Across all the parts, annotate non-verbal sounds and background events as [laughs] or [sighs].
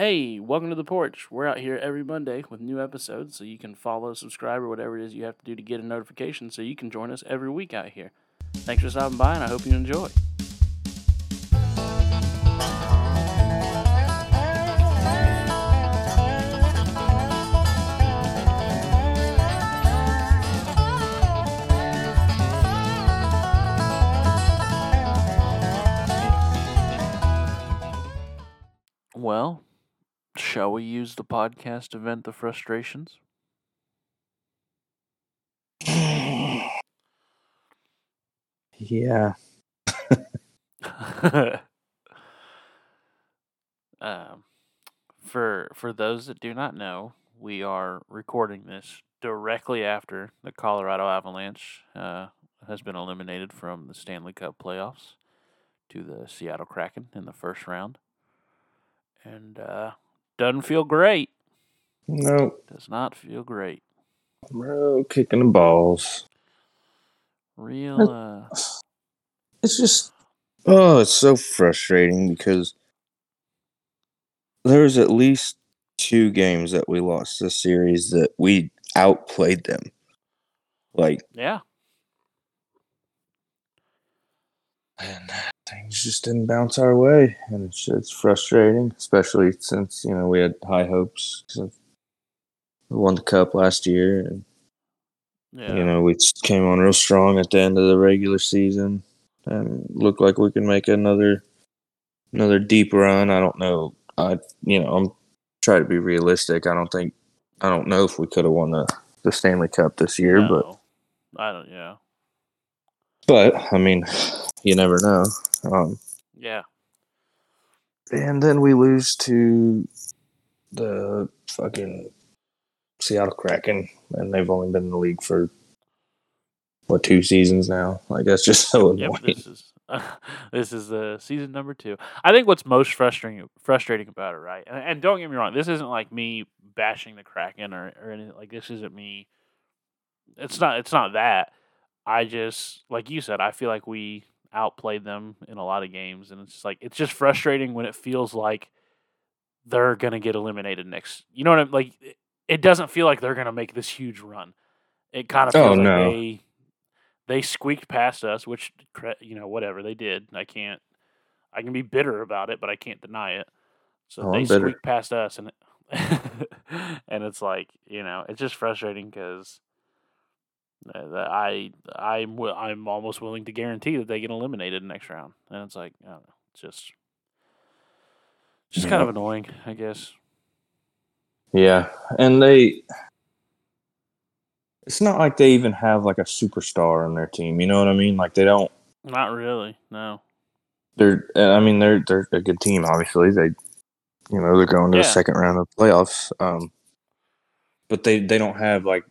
Hey, welcome to the porch. We're out here every Monday with new episodes, so you can follow, subscribe, or whatever it is you have to do to get a notification so you can join us every week out here. Thanks for stopping by, and I hope you enjoy. Well, shall we use the podcast to vent the frustrations? Yeah. [laughs] um, for for those that do not know, we are recording this directly after the Colorado Avalanche uh, has been eliminated from the Stanley Cup playoffs to the Seattle Kraken in the first round, and uh, doesn't feel great. No. Does not feel great. Bro, kicking the balls. Real. Uh, [sighs] It's just oh, it's so frustrating because there's at least two games that we lost this series that we outplayed them. Like yeah. and things just didn't bounce our way, and it's it's frustrating, especially since you know we had high hopes. 'cause We won the cup last year, and Yeah. you know we came on real strong at the end of the regular season, and looked like we could make another another deep run. I don't know. I you know I'm trying to be realistic. I don't think I don't know if we could have won the the Stanley Cup this year, but I don't. Yeah. But I mean, you never know. Um, Yeah. and then we lose to the fucking Seattle Kraken, and they've only been in the league for what two seasons now. Like that's just [laughs] so Yep, this is [laughs] this is uh, season number two. I think what's most frustrating frustrating about it, right? And, and don't get me wrong, this isn't like me bashing the Kraken or, or anything. Like this isn't me. It's not. It's not that. I just like you said. I feel like we outplayed them in a lot of games, and it's just like it's just frustrating when it feels like they're gonna get eliminated next. You know what I'm like? It, doesn't feel like they're gonna make this huge run. It kind of Oh, feels like no. they they squeaked past us, which you know whatever they did. I can't. I can be bitter about it, but I can't deny it. So Oh, they squeaked past us, and [laughs] and it's like you know it's just frustrating because I I'm I'm almost willing to guarantee that they get eliminated next round, and it's like I don't know, it's just just kind of annoying, I guess. Yeah, and they. It's not like they even have like a superstar on their team. You know what I mean? Like they don't. Not really, no. They're. I mean, they're they're a good team. Obviously, they. You know, they're going to the second round of playoffs. Um, but they they don't have like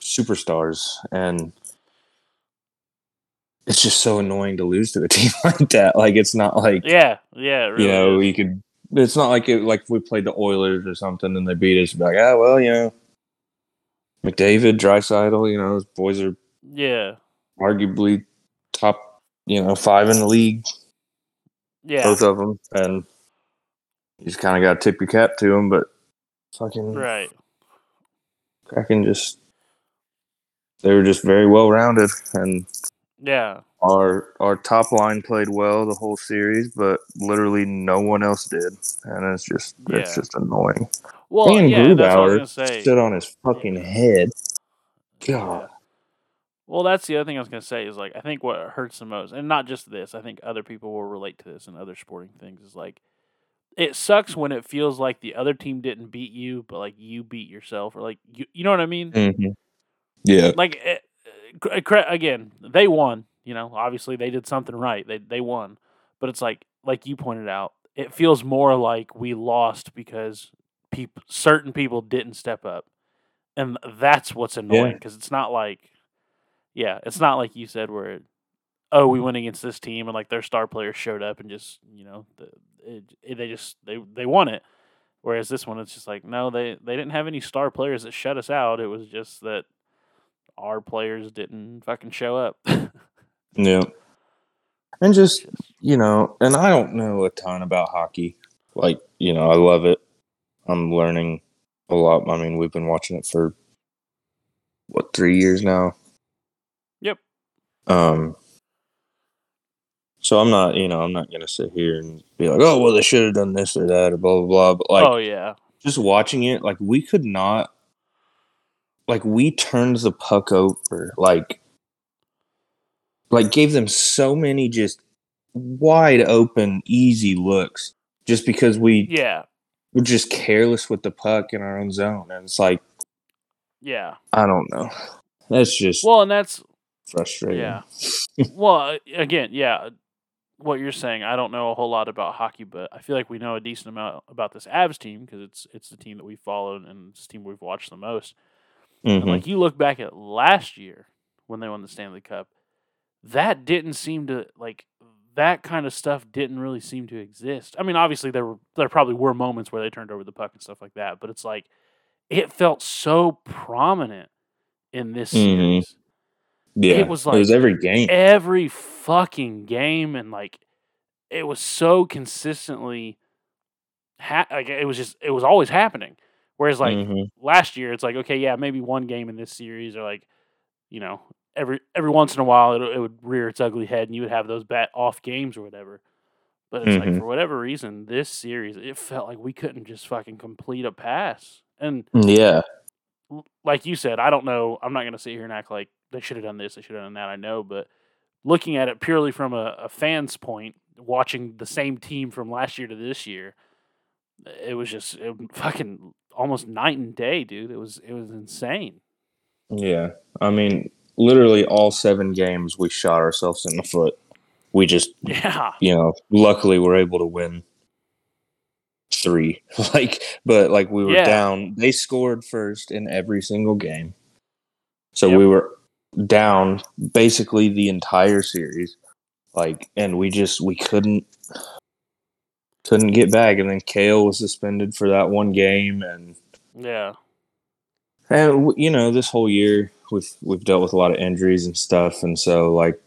superstars, and it's just so annoying to lose to a [laughs] team like that. Like it's not like Yeah, yeah, really you know is. you could. It's not like it like if we played the Oilers or something and they beat us. Like, ah, well, you know, McDavid, Draisaitl, you know, those boys are yeah, arguably top, you know, five in the league, yeah, both of them, and you just kind of got to tip your cap to them. But fucking right. Kraken just they were just very well rounded, and Yeah, our our top line played well the whole series, but literally no one else did, and it's just it's just annoying. well, and yeah, that's what I was Grubauer gonna say. stood on his fucking head. God. Yeah. Well, that's the other thing I was going to say is like I think what hurts the most, and not just this. I think other people will relate to this and other sporting things. Is like it sucks when it feels like the other team didn't beat you, but like you beat yourself, or like you, you know what I mean? Mhm. Yeah. Like it, uh, cre- again, they won. You know, obviously they did something right. They they won, but it's like like you pointed out, it feels more like we lost because peop- certain people didn't step up, and that's what's annoying because it's not like, yeah, it's not like you said where, it, oh, we went against this team and like their star players showed up and just you know the, it, it, they just they they won it. Whereas this one, it's just like no, they they didn't have any star players that shut us out. It was just that our players didn't fucking show up. [laughs] Yeah. And just, you know, and I don't know a ton about hockey. like you know, I love it. I'm learning a lot. I mean, we've been watching it for what three years now. Yep. Um. So I'm not, you know, I'm not gonna sit here and be like, oh, well, they should have done this or that or blah blah blah. But like, oh yeah, just watching it, like we could not, like we turned the puck over, like, like gave them so many just wide open, easy looks, just because we yeah, we're just careless with the puck in our own zone, and it's like yeah. I don't know, that's just Well, and that's frustrating. yeah. well, again, yeah. What you're saying, I don't know a whole lot about hockey, but I feel like we know a decent amount about this Avs team because it's it's the team that we followed and it's the team we've watched the most. Mhm. like you look back at last year when they won the Stanley Cup, that didn't seem to like that kind of stuff didn't really seem to exist. I mean, obviously there were there probably were moments where they turned over the puck and stuff like that, but it's like it felt so prominent in this Mhm. series. yeah, it was like it was every game. Every fucking game and like it was so consistently ha- like it was just it was always happening. Whereas like Mhm. last year it's like okay yeah maybe one game in this series or like you know every every once in a while it, it would rear its ugly head and you would have those bat off games or whatever but it's like Mhm. for whatever reason this series it felt like we couldn't just fucking complete a pass and yeah, like you said i don't know i'm not going to sit here and act like they should have done this they should have done that i know but looking at it purely from a, a fan's point watching the same team from last year to this year it was just it, fucking almost night and day dude it was it was insane yeah. I mean, literally all seven games we shot ourselves in the foot. We just [laughs] yeah you know, luckily we're able to win three. [laughs] Like, but like we were Yeah. down. They scored first in every single game, so Yep. we were down basically the entire series. Like, and we just we couldn't couldn't get back. And then Cale was suspended for that one game, and yeah and you know this whole year we've we've dealt with a lot of injuries and stuff, and so like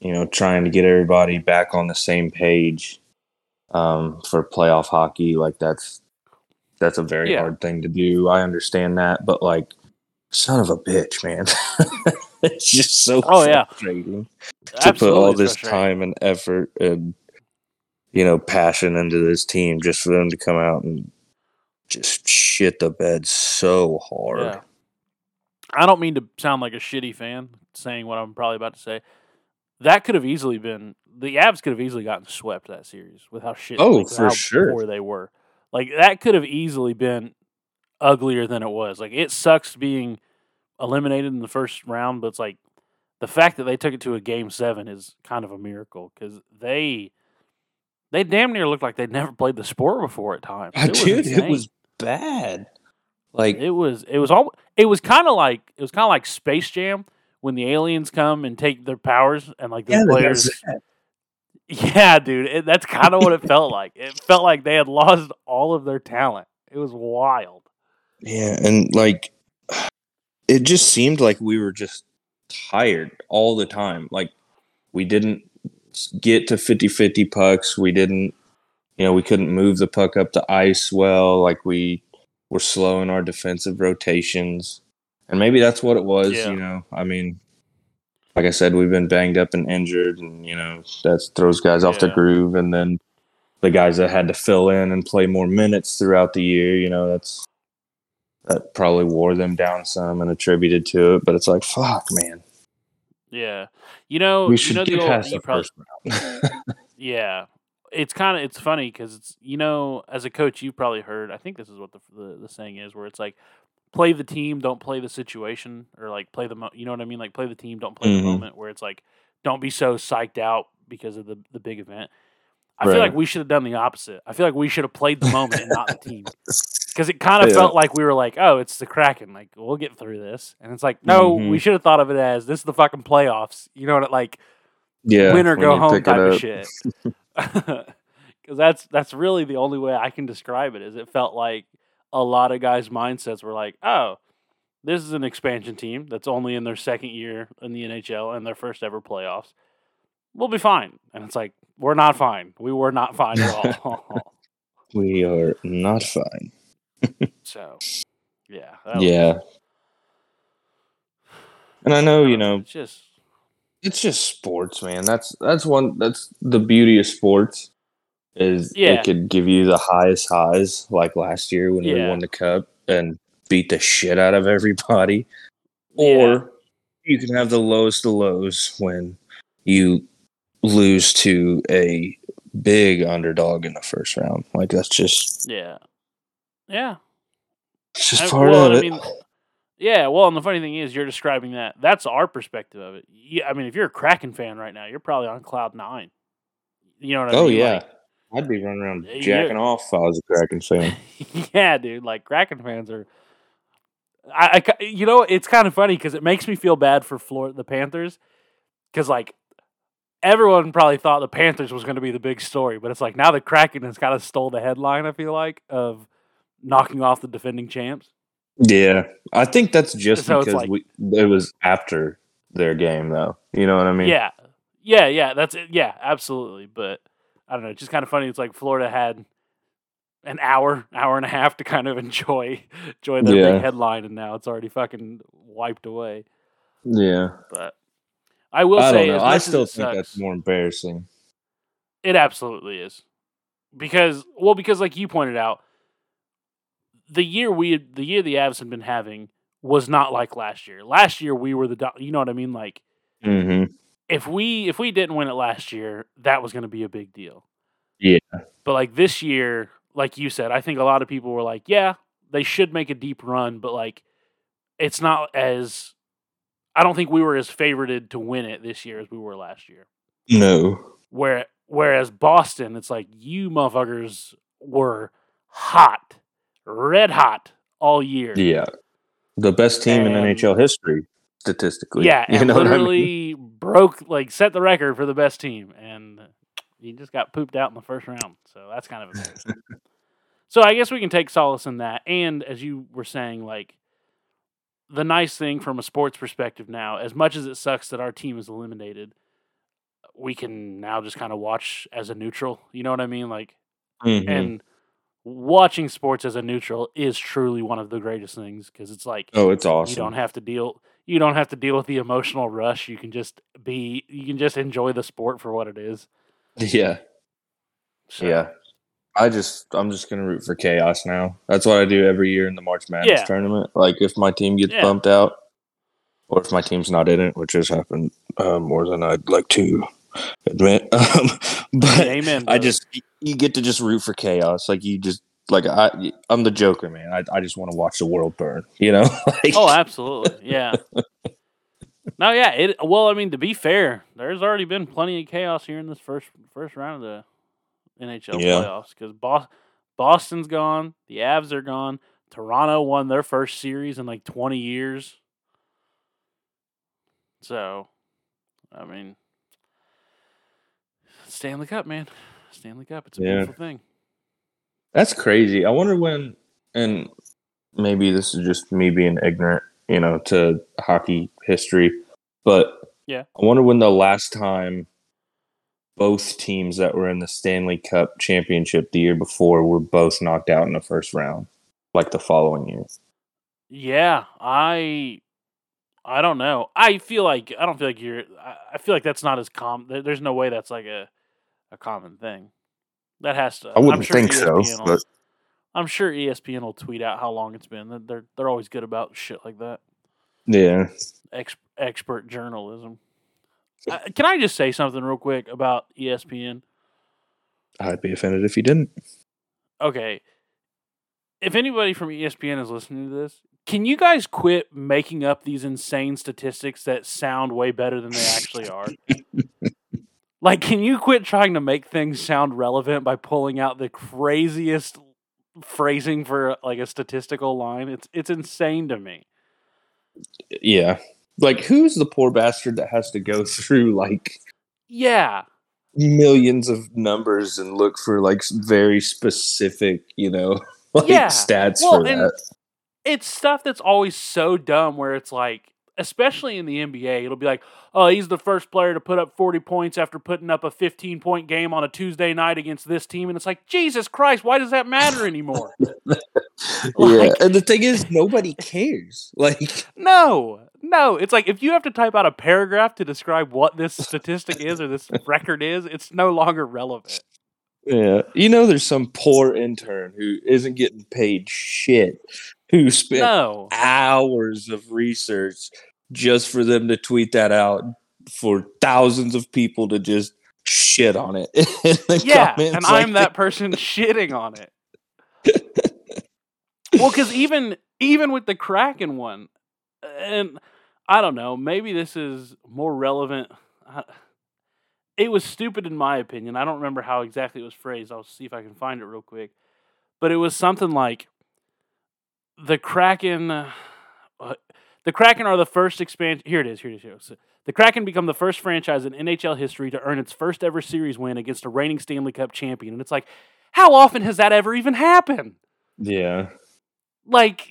you know trying to get everybody back on the same page um, for playoff hockey, like that's that's a very Yeah. hard thing to do. I understand that, but like son of a bitch, man, [laughs] it's just so Oh, yeah. frustrating to put all this time and effort and you know passion into this team just for them to come out and just shit the bed so hard. Yeah. I don't mean to sound like a shitty fan saying what I'm probably about to say. That could have easily been the Avs could have easily gotten swept that series with how shit Oh, like, for how sure. poor they were. Like that could have easily been uglier than it was. Like it sucks being eliminated in the first round, but it's like the fact that they took it to a game seven is kind of a miracle because they they damn near looked like they'd never played the sport before at times. It was dude, it was bad. Like, It was it was all it was kind of like it was kind of like Space Jam when the aliens come and take their powers and like the yeah, players. Yeah, dude, it, that's kind of what it felt like. It felt like they had lost all of their talent. It was wild. yeah, and like, it just seemed like we were just tired all the time. Like, we didn't get to 50 50 pucks. We didn't, you know, we couldn't move the puck up the ice well. Like, we were slow in our defensive rotations. And maybe that's what it was, Yeah. you know. I mean, like I said, we've been banged up and injured, and, you know, that throws guys off the groove. And then the guys that had to fill in and play more minutes throughout the year, you know, that's that probably wore them down some and attributed to it. But it's like, fuck, man. Yeah, you know, we you should know get the past You the probably, first round. [laughs] yeah, it's kind of it's funny because it's you know as a coach you've probably heard. I think this is what the, the the saying is, where it's like play the team, don't play the situation, or like play the mo- you know what I mean, like play the team, don't play Mhm. the moment. Where it's like don't be so psyched out because of the the big event. I feel like we should have done the opposite. I feel like we should have played the moment and not the team. [laughs] Because it kind of Yeah. felt like we were like, oh, it's the Kraken. Like, we'll get through this. And it's like, no, Mhm. we should have thought of it as this is the fucking playoffs. You know what? it Like, yeah, win or go home type of shit. [laughs] [laughs] Because that's that's really the only way I can describe it. Is it felt like a lot of guys' mindsets were like, oh, this is an expansion team that's only in their second year in the NHL and their first ever playoffs. We'll be fine. And it's like we're not fine. We were not fine at [laughs] all. We are not fine. So, yeah, that was- Yeah. And I [sighs] know, you know, it's just it's just sports, man. That's that's one that's the beauty of sports is Yeah. it could give you the highest highs like last year when we won the cup and beat the shit out of everybody. Yeah. Or you can have the lowest of lows when you lose to a big underdog in the first round. Like that's just yeah, yeah. it's just I- part well, of I it. mean, yeah. Well, and the funny thing is, you're describing that. That's our perspective of it. Yeah, I mean, if you're a Kraken fan right now, you're probably on cloud nine. You know what I oh mean? Oh yeah. Like, I'd be running around eh, jacking off if I was a Kraken fan. [laughs] yeah, dude. Like Kraken fans are. I, I you know, it's kind of funny because it makes me feel bad for Florida, the Panthers, because like everyone probably thought the Panthers was going to be the big story, but it's like now the Kraken has kind of stole the headline. I feel like of knocking off the defending champs. Yeah, I think that's just So because like- we it was after their game, though. You know what I mean? yeah, yeah, yeah. That's it. Yeah, absolutely. But I don't know. It's just kind of funny. It's like Florida had an hour, hour and a half to kind of enjoy enjoy their Yeah. big headline, and now it's already fucking wiped away. yeah. But I will I say. I still think that's more embarrassing. It absolutely is, because well, because like you pointed out, the year we had, the year the Avs had been having was not like last year. Last year we were the do- you know what I mean. Like Mm-hmm. if we if we didn't win it last year, that was going to be a big deal. Yeah. But like this year, like you said, I think a lot of people were like, yeah, they should make a deep run, but like it's not as I don't think we were as favorited to win it this year as we were last year. No. Where whereas Boston, it's like you motherfuckers were hot, red hot all year. Yeah. The best team in NHL history, statistically. Yeah, [laughs] you and know what I literally mean? broke like set the record for the best team, and he just got pooped out in the first round. So that's kind of amazing. [laughs] so I guess we can take solace in that, and as you were saying, like the nice thing from a sports perspective now, as much as it sucks that our team is eliminated, we can now just kind of watch as a neutral. You know what I mean? Like, Mhm. and watching sports as a neutral is truly one of the greatest things because it's like oh, it's awesome. you don't have to deal you don't have to deal with the emotional rush you can just be you can just enjoy the sport for what it is yeah. So, Yeah. I just I'm just gonna root for chaos now. That's what I do every year in the March Madness Yeah. tournament. Like if my team gets Yeah. bumped out, or if my team's not in it, which has happened uh, more than I'd like to. [laughs] Um, but amen I just you get to just root for chaos. Like you just like I I'm the Joker, man. I I just want to watch the world burn. [laughs] You know? like, oh absolutely yeah no yeah it well i mean to be fair there's already been plenty of chaos here in this first first round of the nhl Yeah. playoffs because Bos- boston's gone the avs are gone toronto won their first series in like 20 years so i mean stanley cup man stanley cup it's a Yeah. beautiful thing That's crazy. I wonder when, and maybe this is just me being ignorant, you know, to hockey history, but Yeah. I wonder when the last time both teams that were in the Stanley Cup championship the year before were both knocked out in the first round, like the following year. Yeah, I I don't know. I feel like I don't feel like you're I I feel like that's not as common. There's no way that's like a a common thing. That has to. I wouldn't sure think so, ESPN will- but I'm sure ESPN will tweet out how long it's been. They're- They're always good about shit like that. yeah. Ex, expert journalism. Uh, can I just say something real quick about ESPN? I'd be offended if you didn't. okay, if anybody from ESPN is listening to this, can you guys quit making up these insane statistics that sound way better than they actually are? [laughs] like, can you quit trying to make things sound relevant by pulling out the craziest phrasing for like a statistical line? It's it's insane to me. Yeah. Like, who's the poor bastard that has to go through like Yeah, millions of numbers and look for like very specific, you know, [laughs] like Yeah. stats Well, for that. it's stuff that's always so dumb where it's like especially in the NBA, it'll be like, oh, he's the first player to put up 40 points after putting up a 15 point game on a Tuesday night against this team. And it's like, Jesus Christ, why does that matter anymore? [laughs] yeah, and the thing is, nobody cares. [laughs] Like, no, no. It's like if you have to type out a paragraph to describe what this statistic is or this record is, it's no longer relevant. yeah, you know, there's some poor intern who isn't getting paid shit, who spent No. hours of research just for them to tweet that out for thousands of people to just shit on it. [laughs] Yeah, and like, I'm that [laughs] person shitting on it. well, because even even with the Kraken one, and I don't know, maybe this is more relevant. It was stupid in my opinion. I don't remember how exactly it was phrased. I'll see if I can find it real quick. But it was something like the Kraken. Uh, the Kraken are the first expansion. Here it is. Here it is. Here it is. The Kraken become the first franchise in NHL history to earn its first ever series win against a reigning Stanley Cup champion. And it's like, how often has that ever even happened? Yeah. Like,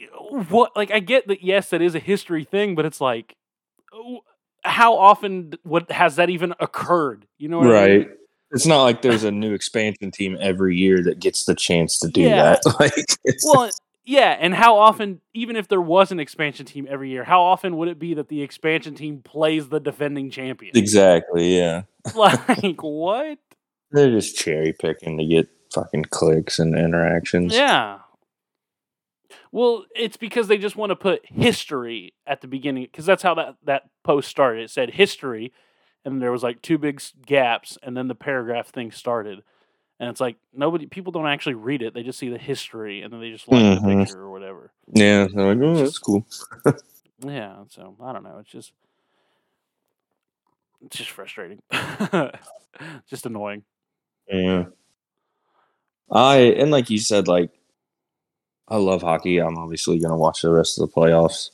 what? Like, I get that, yes, that is a history thing, but it's like, how often what has that even occurred? You know what I mean? Right. It's not like there's a new expansion team every year that gets the chance to do Yeah. that. [laughs] Like, it's, Well, yeah, and how often, even if there was an expansion team every year, how often would it be that the expansion team plays the defending champion? exactly. Yeah. [laughs] [laughs] like, what? They're just cherry picking to get fucking clicks and interactions. Yeah. Well, it's because they just want to put history at the beginning because that's how that, that post started. It said history, and there was like two big gaps, and then the paragraph thing started. And it's like nobody, people don't actually read it. They just see the history, and then they just like Mhm. the picture or whatever. Yeah. They're like, oh, that's cool. [laughs] Yeah. So I don't know. It's just, it's just frustrating. [laughs] just annoying. Yeah. I and like you said, like I love hockey. I'm obviously gonna watch the rest of the playoffs.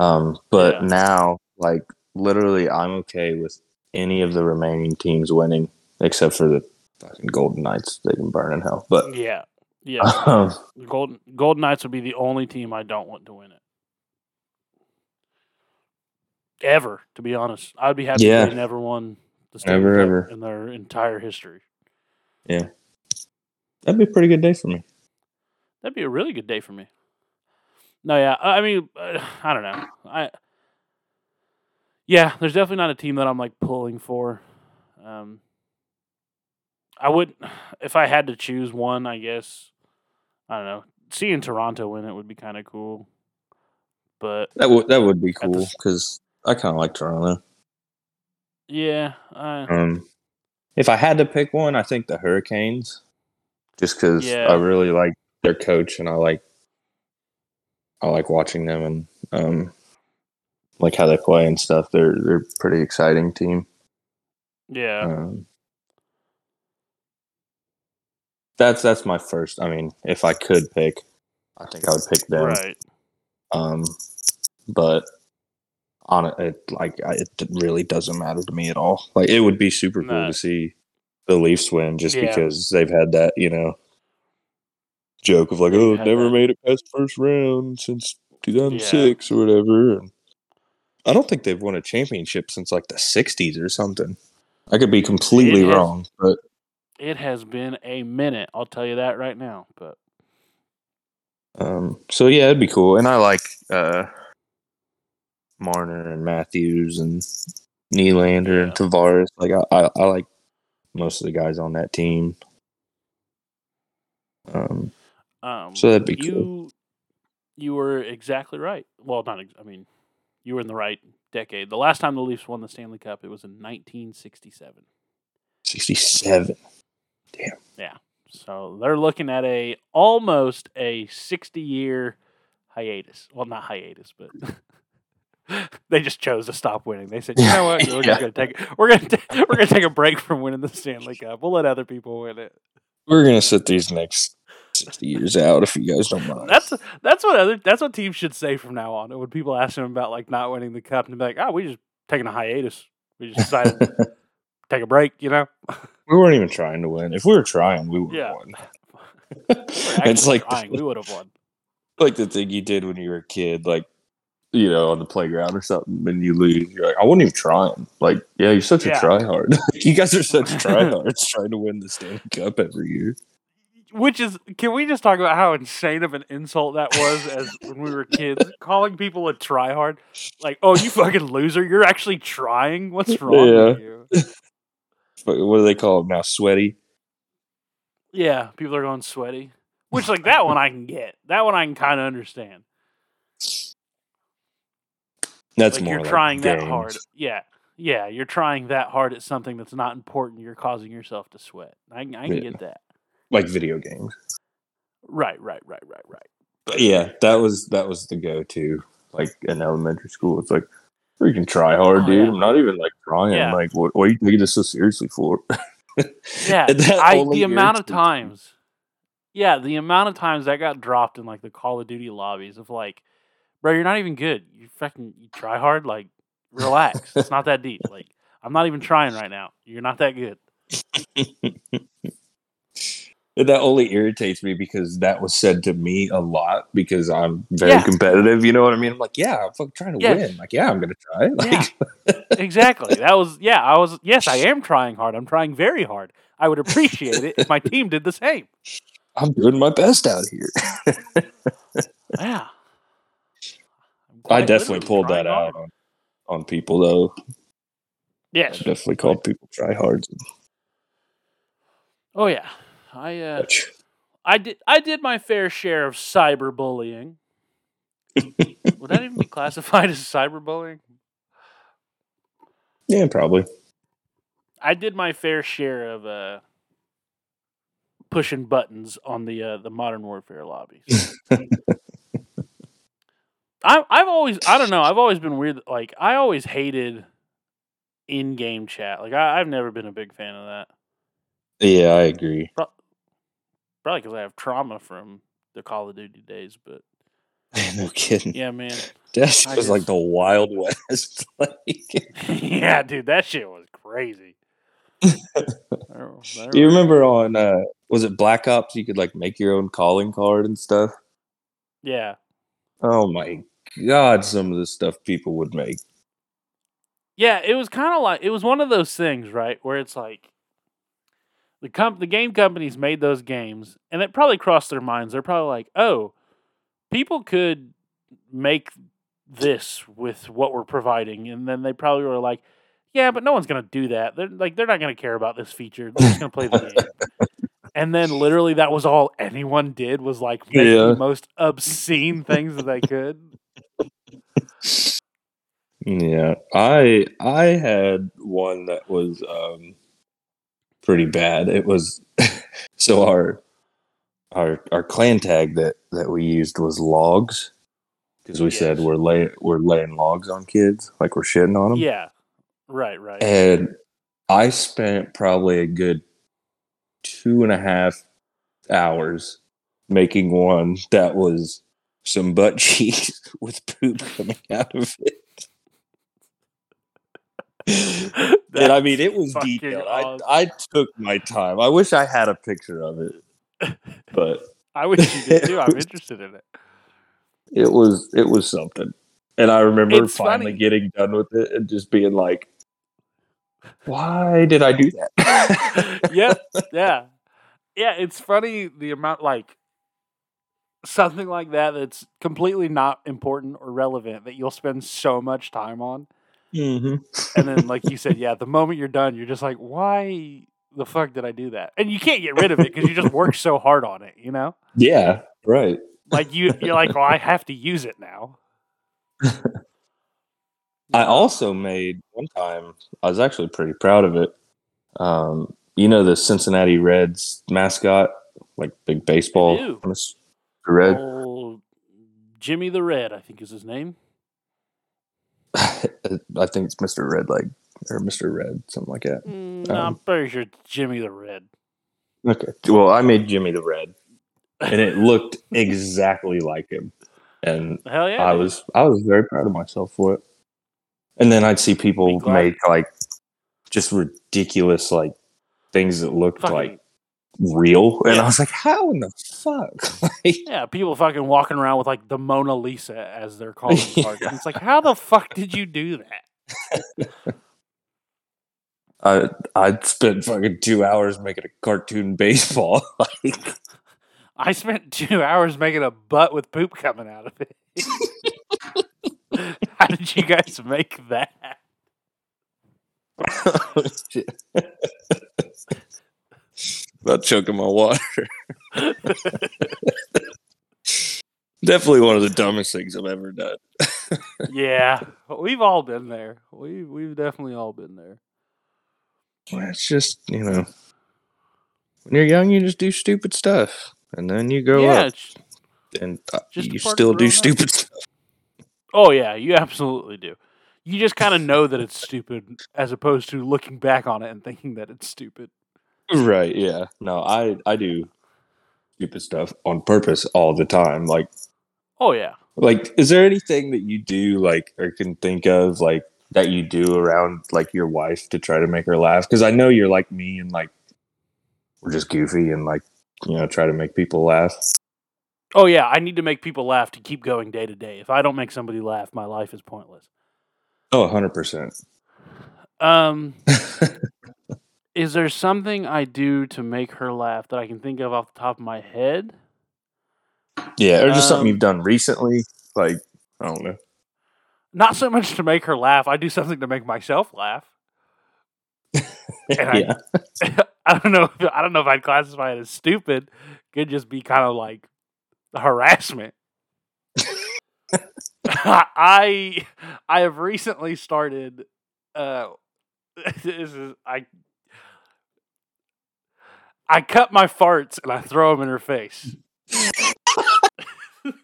Um, but Yeah. now, like literally, I'm okay with any of the remaining teams winning, except for the fucking Golden Knights. They can burn in hell. But Yeah. Yeah. [laughs] um, Golden Golden Knights would be the only team I don't want to win it. Ever, to be honest, I'd be happy Yeah. if they never won the Stanley Ever, ever. in their entire history. Yeah, that'd be a pretty good day for me. That'd be a really good day for me. No, yeah, I I mean, uh, [sighs] I don't know. I yeah, there's definitely not a team that I'm like pulling for. Um, I would, if I had to choose one, I guess. I don't know. Seeing Toronto win it would be kind of cool, but That would that would be cool because I kind of like Toronto. yeah, I, Um, if I had to pick one, I think the Hurricanes, just because Yeah. I really like their coach and I like I like watching them and um, like how they play and stuff. They're they're a pretty exciting team. yeah. Um, that's that's my first. I mean, if I could pick, I think I would pick them. Right. Um, but on it, it like I, it really doesn't matter to me at all. Like it would be super cool to see the Leafs win just Yeah. because they've had that you know joke of like They've oh never that- made it past first round since 2006 or whatever. And I don't think they've won a championship since like the 60s or something. I could be completely has- wrong, but It has been a minute. I'll tell you that right now. But Um, so yeah, it'd be cool. And I like uh, Marner and Matthews and Nylander and Tavares. Like I, I, I like most of the guys on that team. Um, um, So that'd be you. cool. You were exactly right. Well, not. ex- I mean, you were in the right decade. The last time the Leafs won the Stanley Cup, it was in 1967. Sixty-seven. So they're looking at a almost a 60 year hiatus. Well, not hiatus, but [laughs] they just chose to stop winning. They said, "You know what? [laughs] We're Yeah. gonna take we're gonna we're gonna take a break from winning the Stanley Cup. We'll let other people win it." We're gonna sit these next sixty years out if you guys don't mind. That's that's what other that's what teams should say from now on. When people ask them about like not winning the cup, and be like, "Oh, we just taking a hiatus. We just decided to take a break." You know, [laughs] we weren't even trying to win. If we were trying, we would have Yeah. won. [laughs] [laughs] It's like trying. we would have won. like the thing you did when you were a kid. Like you know, on the playground or something, and you lose. You're like, I wasn't even trying. Like, yeah, you're such a Yeah. tryhard. [laughs] you guys are such tryhards trying to win the Stanley Cup every year. Which is, can we just talk about how insane of an insult that was as when we were kids? Calling people a tryhard, like, "Oh, you fucking loser! You're actually trying. What's wrong with you?" But What do they call them now? Sweaty. Yeah, people are going sweaty. Which, like, that one I can get. That one I can kind of understand. That's like more you're like trying that hard. Yeah, yeah, you're trying that hard at something that's not important. You're causing yourself to sweat. I, can- I can Yeah. get that. like video games. Right, right, right, right, right. But yeah, that was that was the go-to. Like in elementary school, it's like freaking try hard, Oh, dude. yeah. I'm not even like trying. Yeah. Like, what, what are you taking this so seriously for? [laughs] Yeah, I the amount of times. Yeah, the amount of times that got dropped in like the Call of Duty lobbies of like, bro, you're not even good. You fucking you try hard. Like, relax. it's not that deep. Like, I'm not even trying right now. You're not that good. [laughs] That only irritates me because that was said to me a lot because I'm very Yeah. competitive. You know what I mean? I'm like, yeah, I'm fucking trying to Yeah. win. Like, yeah, I'm gonna try. [laughs] Like, Exactly. That was yeah. I was yes. I [laughs] am trying hard. I'm trying very hard. I would appreciate it if my team did the same. I'm doing my best out here. [laughs] Yeah. I definitely pulled that trying out on, on people though. I definitely called people tryhards. Oh yeah. I uh, I did I did my fair share of cyberbullying. [laughs] Would that even be classified as cyberbullying? Yeah, probably. I did my fair share of uh, pushing buttons on the uh, the modern warfare lobbies. [laughs] I, I've always I don't know I've always been weird like I always hated in game chat like I, I've never been a big fan of that Yeah, I agree. Probably because I have trauma from the Call of Duty days but [laughs] no kidding. yeah man That I was like the Wild West. [laughs] like, [laughs] yeah dude that shit was crazy. You remember on uh was it Black Ops? You could like make your own calling card and stuff. Yeah. Oh my god, some of the stuff people would make. Yeah, it was kind of like it was one of those things, right, where it's like the comp- the game companies made those games, and it probably crossed their minds. They're probably like, "Oh, people could make this with what we're providing," and then they probably were like, "Yeah, but no one's gonna do that. They're like, they're not gonna care about this feature. They're just gonna play the game." [laughs] And then literally, that was all anyone did was like make Yeah. the most obscene things that they could. [laughs] Yeah, I I had one that was um pretty bad. It was [laughs] so our our our clan tag that that we used was logs because we said we're lay we're laying logs on kids like we're shitting on them. Yeah, right, right. And I spent probably a good two and a half hours making one that was some butt [laughs] cheeks with poop coming out of it. And I mean, it was detailed. awesome. I, I took my time. I wish I had a picture of it, but I wish you did too. I'm [laughs] interested in it. it was it was something. And I remember It's finally funny. getting done with it and just being like, "Why did I do that?" [laughs] yep. Yeah. Yeah. It's funny the amount like something like that that's completely not important or relevant that you'll spend so much time on. Hmm And then, [laughs] like you said, yeah, the moment you're done, you're just like, why the fuck did I do that? And you can't get rid of it because you just worked so hard on it, you know? Yeah, right. Like you, you're like, well, I have to use it now. I also made one time. I was actually pretty proud of it. Um, you know the Cincinnati Reds mascot, like big baseball. do. kind of s- Red. Old Jimmy the Red, I think is his name. I think it's Mister Red Leg or Mister Red, something like that. Mm, Um, I'm pretty sure it's Jimmy the Red. Okay. Well, I made Jimmy the Red, and it looked exactly like him, and Hell yeah. I dude. was I was very proud of myself for it. And then I'd see people make like just ridiculous like things that looked Fucking- like real, and Yeah. I was like, "How in the fuck?" [laughs] like, Yeah, people fucking walking around with like the Mona Lisa as they're [laughs] calling. Yeah. And It's like, how the fuck did you do that? [laughs] I I'd spent fucking two hours making a cartoon baseball. like, I spent two hours making a butt with poop coming out of it. how did you guys make that? Oh, About choking my water. [laughs] Definitely one of the dumbest things I've ever done. [laughs] Yeah, we've all been there. We we've definitely all been there. Well, It's just you know, when you're young, you just do stupid stuff, and then you grow yeah, up and uh, you still do stupid stuff. oh yeah, you absolutely do. You just kind of know that it's stupid, as opposed to looking back on it and thinking that it's stupid. Right? Yeah. No, I I do stupid stuff on purpose all the time. Like Oh yeah. like, is there anything that you do like or can think of like that you do around like your wife to try to make her laugh? Because I know you're like me and like we're just goofy and like you know try to make people laugh. Oh yeah, I need to make people laugh to keep going day to day. If I don't make somebody laugh, my life is pointless. Oh, 100 percent. Um, [laughs] is there something I do to make her laugh that I can think of off the top of my head? Yeah, or just something Um, you've done recently. Like I don't know. Not so much to make her laugh. I do something to make myself laugh. And [laughs] I- yeah. [laughs] I don't know. If, I don't know if I'd classify it as stupid. Could just be kind of like harassment. [laughs] I I have recently started. Uh, this is I. I cut my farts and I throw them in her face. [laughs]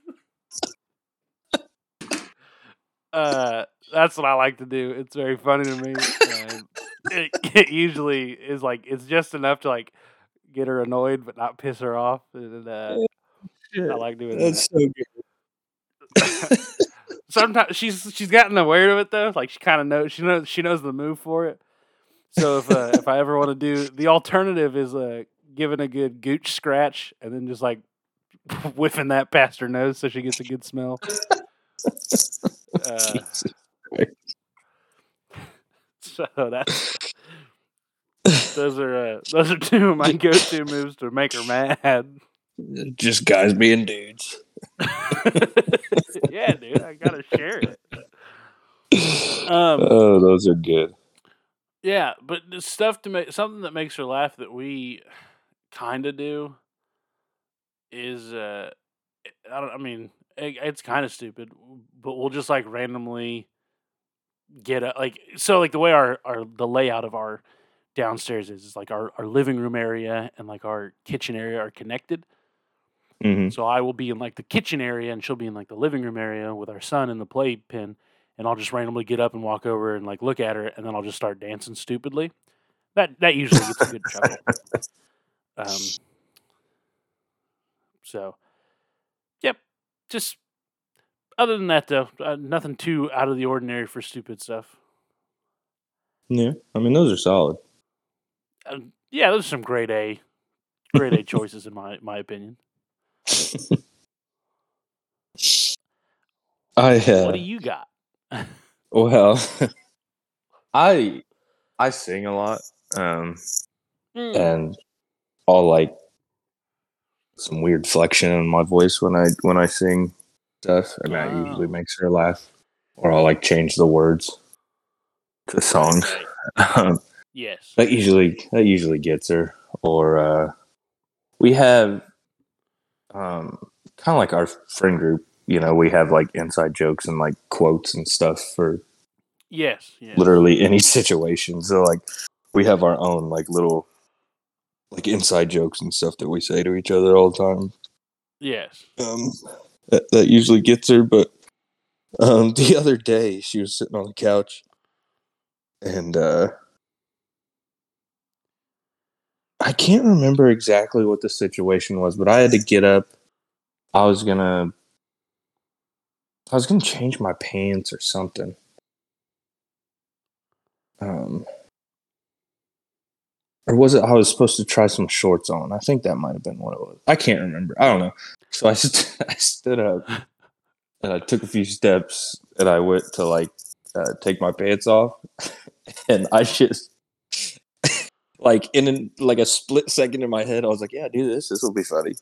uh, that's what I like to do. It's very funny to me. it, [laughs] it usually is like it's just enough to like get her annoyed but not piss her off. And uh, I like doing that. That's so good. [laughs] Sometimes she's she's gotten aware of it though. Like she kind of knows she knows she knows the move for it. So if uh, if I ever want to do the alternative is uh giving a good gooch scratch and then just like [laughs] whiffing that past her nose so she gets a good smell. Uh, [laughs] so that's those are uh, those are two of my go-to moves to make her mad. Just guys being dudes. [laughs] yeah, dude, I gotta share it. Um, oh, those are good. yeah, but the stuff to make something that makes her laugh that we kind of do is uh, I don't. I mean, it, it's kind of stupid, but we'll just like randomly get a like so like the way our our the layout of our downstairs is is like our our living room area and like our kitchen area are connected. hmm So I will be in like the kitchen area and she'll be in like the living room area with our son in the playpen. And I'll just randomly get up and walk over and like look at her and then I'll just start dancing stupidly. That that usually gets a good chuckle. Um, so, yep. Just other than that though, uh, nothing too out of the ordinary for stupid stuff. Yeah, I mean those are solid. Uh, yeah, those are some grade A, grade A [laughs] choices in my my opinion. [laughs] I uh, What do you got? [laughs] well, I I sing a lot, um, Mm. and I'll like some weird flexion in my voice when I when I sing stuff, and that Oh. usually makes her laugh. Or I'll like change the words to songs. Um, [laughs] Yes. that usually that usually gets her or uh we have um kind of like our friend group you know we have like inside jokes and like quotes and stuff for Yes. yes. literally any [laughs] situation so like we have our own like little like inside jokes and stuff that we say to each other all the time Yes. um that, that usually gets her but um the [laughs] other day she was sitting on the couch and uh I can't remember exactly what the situation was, but I had to get up. I was gonna I was gonna change my pants or something. Um or was it I was supposed to try some shorts on? I think that might have been what it was. I can't remember. I don't know. So I, st- [laughs] I stood up and I took a few steps and I went to like uh, take my pants off, [laughs] and I just [laughs] like in an, like a split second in my head, I was like, "Yeah, do this. This will be funny."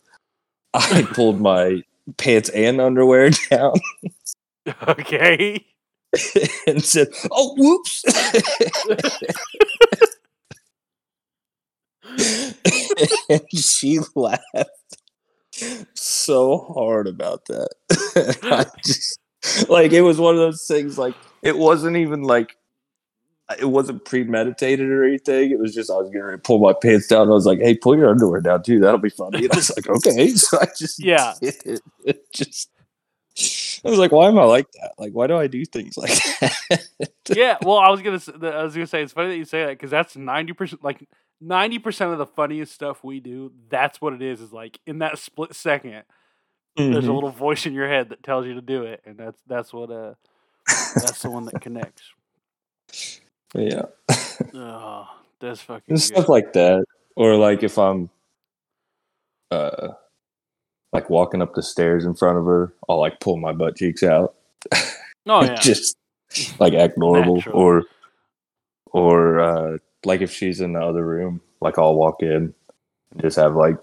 I pulled my pants and underwear down Okay. and said, "Oh, whoops." [laughs] and she laughed so hard about that. [laughs] I just like it was one of those things like it wasn't even like it wasn't premeditated or anything. It was just I was getting ready to pull my pants down. And I was like, "Hey, pull your underwear down too. That'll be funny." And I was like, [laughs] "Okay." So I just Yeah. it. It just I was like, "Why am I like that? Like, why do I do things like that?" yeah. Well, I was gonna. I was gonna say it's funny that you say that because that's ninety percent. Like ninety percent of the funniest stuff we do. That's what it is. Is like in that split second, there's a Mhm. little voice in your head that tells you to do it, and that's that's what uh that's the one that [laughs] connects. yeah. [laughs] Oh, that's fucking and good. stuff like that or like if i'm uh like walking up the stairs in front of her i'll like pull my butt cheeks out oh [laughs] yeah. just like act normal or or uh like if she's in the other room like i'll walk in and just have like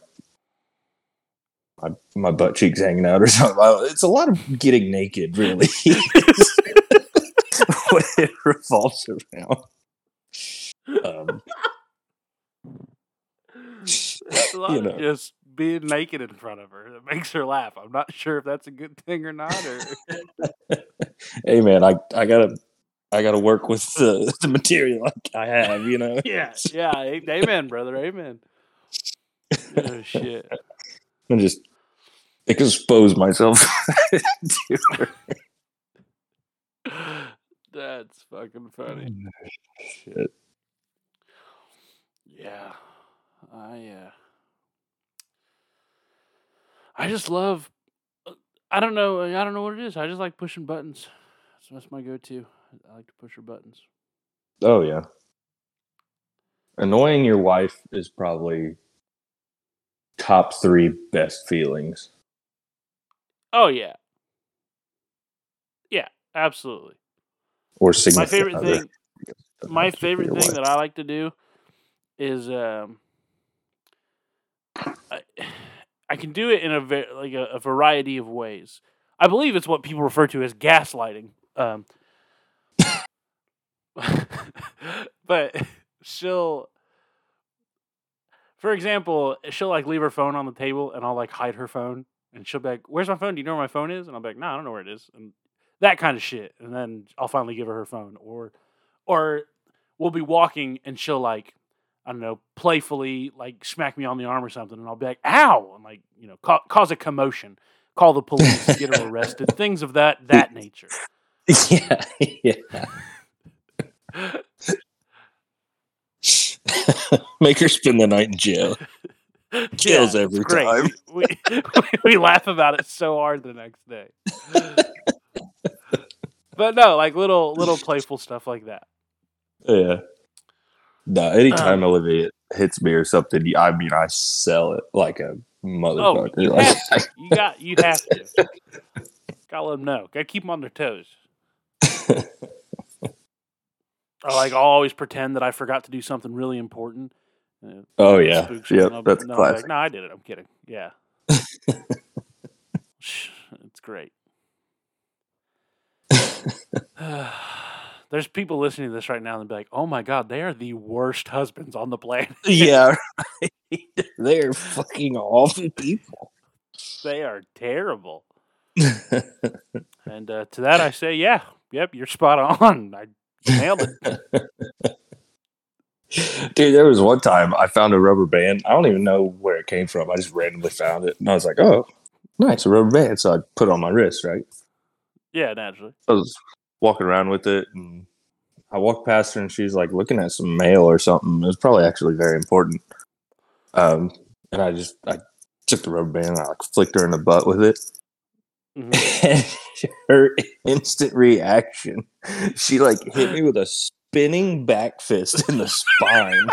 my, my butt cheeks hanging out or [laughs] something it's a lot of getting naked really [laughs] what it revolves around um It's a lot you of just being naked in front of her that makes her laugh. I'm not sure if that's a good thing or not. Or [laughs] hey man, I I gotta I gotta work with the, [laughs] the material I, have, you know. [laughs] yeah, yeah. Amen, brother. Amen. Oh shit. [laughs] And just expose myself to. That's fucking funny. Shit. Yeah. I uh I just love uh, I don't know I don't know what it is. I just like pushing buttons. So that's my go-to. I like to push her buttons. Oh yeah. Annoying your wife is probably top three best feelings. Oh yeah. Yeah, absolutely. Or My favorite other. thing my Have to be favorite thing wife. that I like to do is um I, [sighs] I can do it in a like a, a variety of ways. I believe it's what people refer to as gaslighting. Um, [laughs] but she'll, for example, she'll like leave her phone on the table, and I'll like hide her phone, and she'll be like, "Where's my phone? Do you know where my phone is?" And I'll be like, "No, I don't know where it is," and that kind of shit. And then I'll finally give her her phone, or, or we'll be walking, and she'll like, I don't know, playfully like smack me on the arm or something, and I'll be like, "Ow!" and like you know, ca- cause a commotion, call the police, get her [laughs] arrested, things of that that nature. [laughs] yeah, yeah. [laughs] Make her spend the night in jail. Kills Yeah, every great. time. [laughs] We, we, [laughs] we laugh about it so hard the next day. but no, like little little playful stuff like that. Yeah. No, anytime Um, Olivia hits me or something, I mean, I sell it like a motherfucker. Oh, you Like. You got you have to. Gotta let them know. Gotta keep them on their toes. Or like I'll always pretend that I forgot to do something really important. Uh, oh yeah, spooks her, yep, and I'll be- that's and classic. Like, no, I did it. I'm kidding. Yeah, [laughs] it's great. [laughs] [sighs] There's people listening to this right now and be like, "Oh my god, they are the worst husbands on the planet. [laughs] yeah, right. they're fucking awful people. they are terrible." And uh, to that, I say, "Yeah, yep, you're spot on. I nailed it." [laughs] Dude, there was one time I found a rubber band. I don't even know where it came from. I just randomly found it, and I was like, "Oh, nice, a rubber band." So I put it on my wrist, right? Yeah, naturally. I was walking around with it, and I walked past her, and she's like looking at some mail or something. It was probably actually very important. Um, and I just I took the rubber band, and I like flicked her in the butt with it. [laughs] Mhm. Her instant reaction, she like hit me with a spinning back fist in the spine.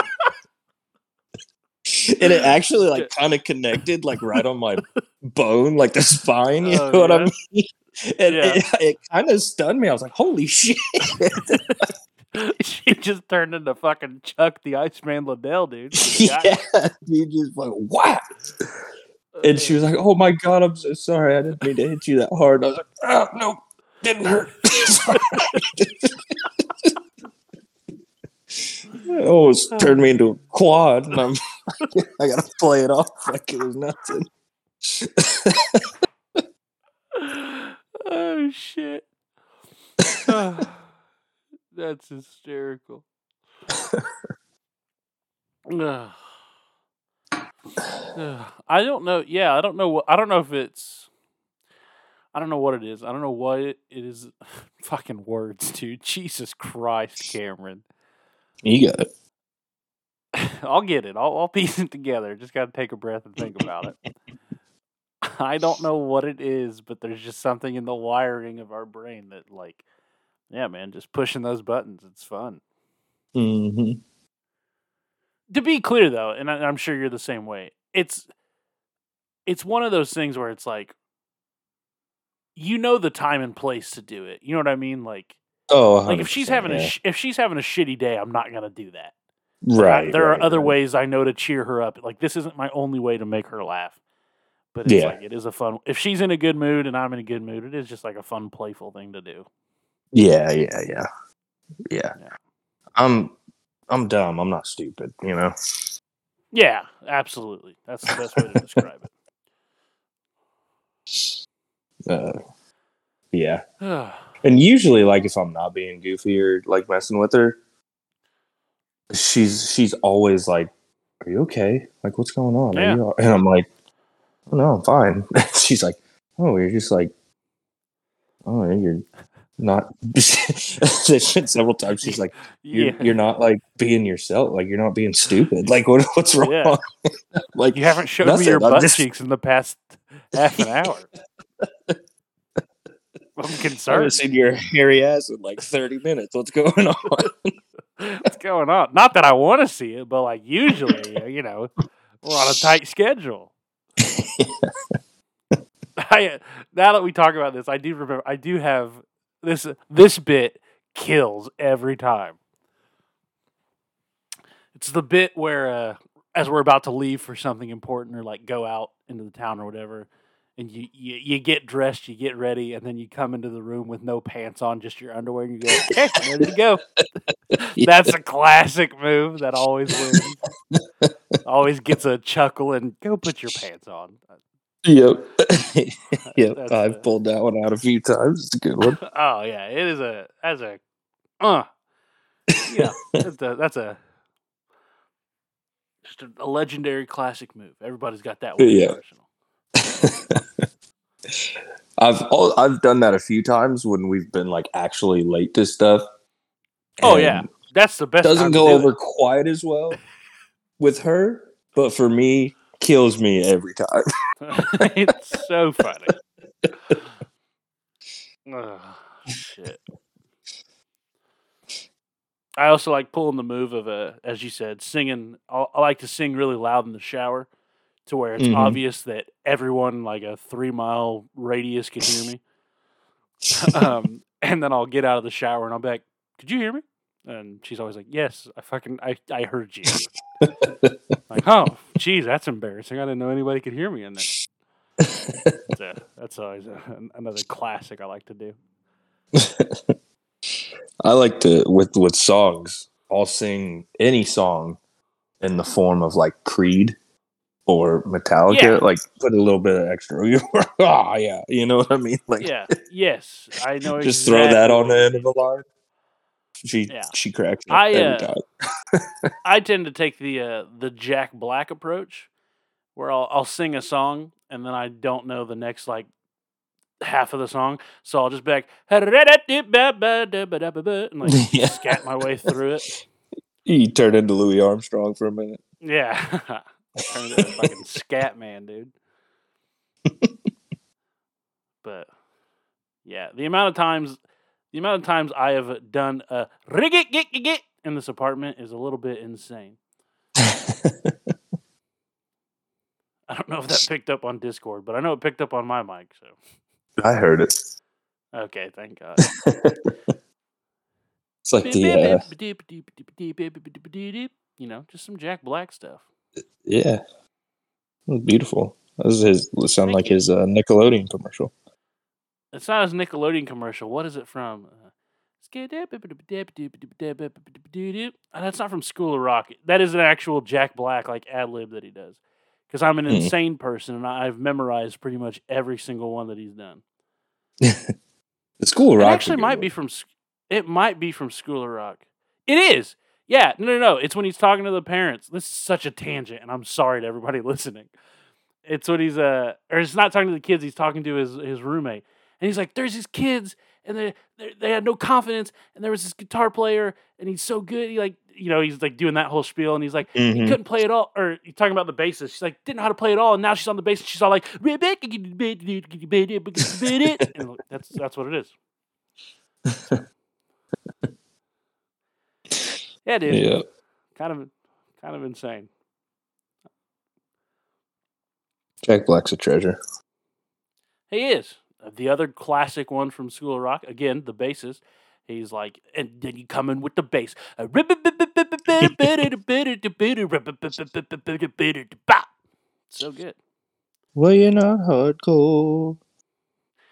and it actually like kind of connected like right on my bone, like the spine. You Oh, know what I mean? And Yeah. it, it kind of stunned me. I was like, "Holy shit!" [laughs] she just turned into fucking Chuck the Iceman Liddell, dude. She [laughs] yeah, dude, just like wow. And she was like, "Oh my god, I'm so sorry. I didn't mean to hit you that hard." I was like, "Oh no, didn't hurt." [laughs] It almost turned me into a quad, and I'm [laughs] I gotta play it off like it was nothing. [laughs] oh shit. Ah, [sighs] That's hysterical. Ugh. I don't know. Yeah, I don't know what. I don't know if it's. I don't know what it is. I don't know what it, it is. [laughs] Fucking words, dude. Jesus Christ, Cameron. You got it. [laughs] I'll get it. I'll, I'll piece it together. Just got to take a breath and think about it. [laughs] I don't know what it is, but there's just something in the wiring of our brain that, like, yeah, man, just pushing those buttons. It's fun. Mm-hmm. To be clear, though, and I, I'm sure you're the same way. It's it's one of those things where it's like, you know, the time and place to do it. You know what I mean? Like, Oh, like if she's 100%, having a sh- if she's having a shitty day, I'm not gonna do that. I- right, there right, are other right. ways I know to cheer her up. Like this isn't my only way to make her laugh. But it's Yeah. like it is a fun if she's in a good mood and I'm in a good mood, it is just like a fun, playful thing to do. Yeah, yeah, yeah, yeah. Yeah. I'm, I'm dumb. I'm not stupid. You know. Yeah, absolutely. That's the best way to describe it. [laughs] Uh, yeah. [sighs] And usually, like if I'm not being goofy or like messing with her, she's she's always like, "Are you okay? Like, what's going on?" Are Yeah. you all-" And I'm like, "Oh no, I'm fine." [laughs] she's like, "Oh, you're just like, oh, you're not." [laughs] There's been several times she's like, "You're yeah. you're not like being yourself. Like you're not being stupid. Like what what's wrong?" Yeah. [laughs] like you haven't showed nothing, me your I'm butt just- cheeks in the past half an hour. [laughs] I'm concerned I haven't seen your hairy ass in like 30 minutes. What's going on? What's going on? Not that I want to see it, but like usually, uh, you know, we're on a tight schedule. I uh, now that we talk about this, I do remember. I do have this. This bit kills every time. It's the bit where, uh, as we're about to leave for something important or like go out into the town or whatever, and you, you you get dressed, you get ready, and then you come into the room with no pants on, just your underwear, and you go, "Okay, I'm ready to go." [laughs] That's a classic move that always wins. always gets a chuckle and go put your pants on. Yep. [laughs] yep. That's I've a- pulled that one out a few times. It's a good one. [laughs] Oh yeah, it is a that's a uh yeah that's a that's a just a, a legendary classic move. Everybody's got that one. Yeah. [laughs] I've al- I've done that a few times when we've been like actually late to stuff. Oh yeah, that's the best. doesn't go do over quite as well with her, but for me, kills me every time. [laughs] [laughs] it's so funny. Ugh, shit. I also like pulling the move of a, as you said, singing. I, like to sing really loud in the shower, to where it's Mhm. obvious that everyone like a three mile radius can hear me. [laughs] um, and then I'll get out of the shower and I'll be like, "Could you hear me?" And she's always like, "Yes, I fucking I I heard you." like, oh, geez, that's embarrassing. I didn't know anybody could hear me in there. That's, a, [laughs] that's always a, another classic I like to do. I like to with with songs. I'll sing any song in the form of like Creed or Metallica. Yeah. Like put a little bit of extra. [laughs] Ah, yeah, you know what I mean. Like Yeah, yes, I know. [laughs] just throw that on the end of a line. She Yeah. she cracks I, every uh, time. [laughs] I tend to take the uh, the Jack Black approach, where I'll I'll sing a song and then I don't know the next like half of the song, so I'll just be like [laughs] and like [laughs] Yeah. scat my way through it. You turn into Louis Armstrong for a minute. Yeah, turned into a fucking scat man, dude. but yeah, the amount of times, the amount of times I have done a rig it git git git in this apartment is a little bit insane. I don't know if that picked up on Discord, but I know it picked up on my mic. So I heard it. okay, thank God. It's like the uh, you know, just some Jack Black stuff. yeah, beautiful. That was his. It sounded Thank like you. his uh, Nickelodeon commercial. It's not his Nickelodeon commercial. What is it from? Uh, That's not from School of Rock. That is an actual Jack Black like ad lib that he does. Because I'm an insane person and I've memorized pretty much every single one that he's done. The School of It Rock. actually might be from. It might be from School of Rock. It is. Yeah. No, no, no. It's when he's talking to the parents. This is such a tangent, and I'm sorry to everybody listening. It's when he's uh, or he's not talking to the kids. He's talking to his his roommate, and he's like, "There's these kids, and they they they had no confidence, and there was this guitar player, and he's so good. He like, you know, he's like doing that whole spiel, and he's like, he Mhm. couldn't play at all. Or he's talking about the bassist. She's like, didn't know how to play at all, and now she's on the bass, and she's all like, and that's that's what it is. [laughs] Yeah, dude. Yeah. Kind of, kind of insane. Jack Black's a treasure. He is the other classic one from School of Rock. Again, the bassist. He's like, and then you come in with the bass. So good. Well, you're not hardcore.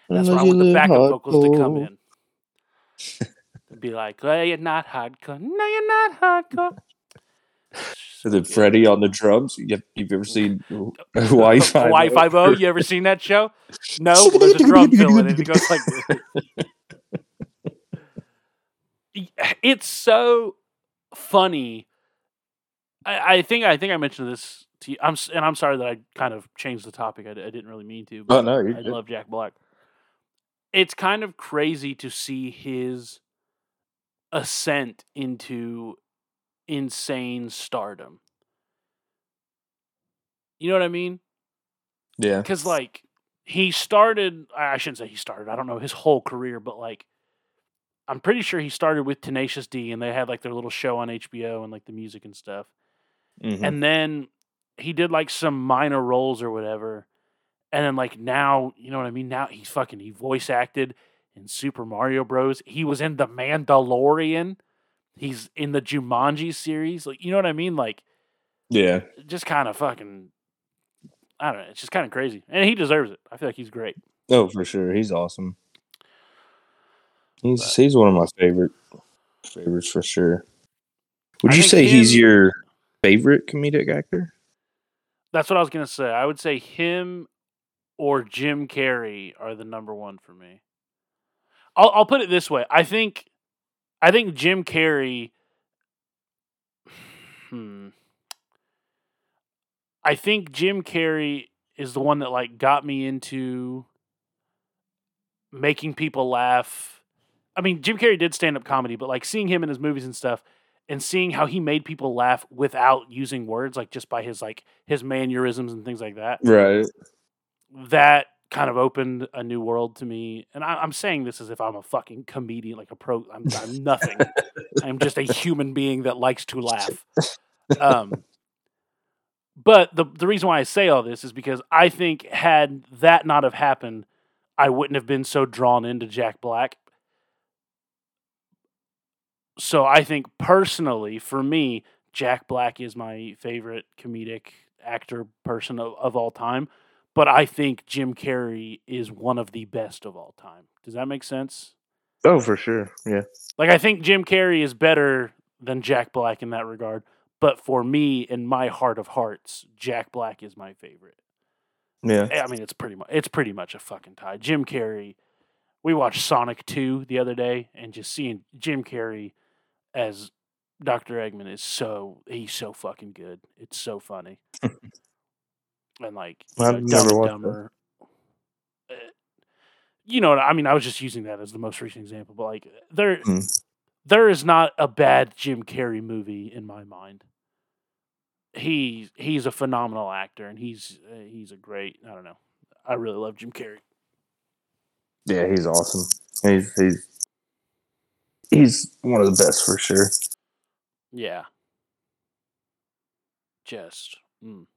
That's why I want the backup vocals to come in. To be like, well, you're not hardcore. No, you're not hardcore. Is. Freddie on the drums? You have, you've ever seen Hawaii Five? Hawaii Five O. You ever seen that show? No, there's a drum fill in it. It goes like [laughs] this. It's so funny. I, I think I think I mentioned this to you. I'm and I'm sorry that I kind of changed the topic. I didn't really mean to. Oh But no, you're I good. love Jack Black. It's kind of crazy to see his ascent into insane stardom. You know what I mean? Yeah, because like he started i shouldn't say he started i don't know his whole career but like i'm pretty sure he started with tenacious d and they had like their little show on hbo and like the music and stuff Mhm. and then he did like some minor roles or whatever and then like now you know what i mean now he's fucking he voice acted in super mario bros he was in the mandalorian he's in the jumanji series like you know what i mean like yeah. just kind of fucking I don't know. It's just kind of crazy, and he deserves it. I feel like he's great. Oh, for sure, he's awesome. He's But- he's one of my favorite favorites for sure. Would I you say he's your favorite comedic actor? That's what I was gonna say. I would say him or Jim Carrey are the number one for me. I'll I'll put it this way. I think I think Jim Carrey. Hmm. I think Jim Carrey is the one that like got me into making people laugh. I mean, Jim Carrey did stand up comedy, but like seeing him in his movies and stuff and seeing how he made people laugh without using words, like just by his like his mannerisms and things like that, Right. that kind of opened a new world to me. And I, I'm saying this as if I'm a fucking comedian, like a pro. I'm, I'm nothing. I'm just a [laughs] human being that likes to laugh. [laughs] Um, but the the reason why I say all this is because I think had that not have happened, I wouldn't have been so drawn into Jack Black. So I think personally, for me, Jack Black is my favorite comedic actor person of, of all time. But I think Jim Carrey is one of the best of all time. Does that make sense? Oh, for sure. Yeah. Like I think Jim Carrey is better than Jack Black in that regard. But for me, in my heart of hearts, Jack Black is my favorite. Yeah. Eh, I mean, it's pretty much it's pretty much a fucking tie. Jim Carrey. We watched Sonic Two the other day, and just seeing Jim Carrey as Doctor Eggman is so he's so fucking good. It's so funny. [laughs] and like you I've know, Dumb never and watched that. Dumber. uh, You know, what I mean, I was just using that as the most recent example, but like there, Hmm. there is not a bad Jim Carrey movie in my mind. He he's a phenomenal actor, and he's uh, he's a great. I don't know. I really love Jim Carrey. Yeah, he's awesome. He's he's he's one of the best for sure. Yeah. Just. Mm.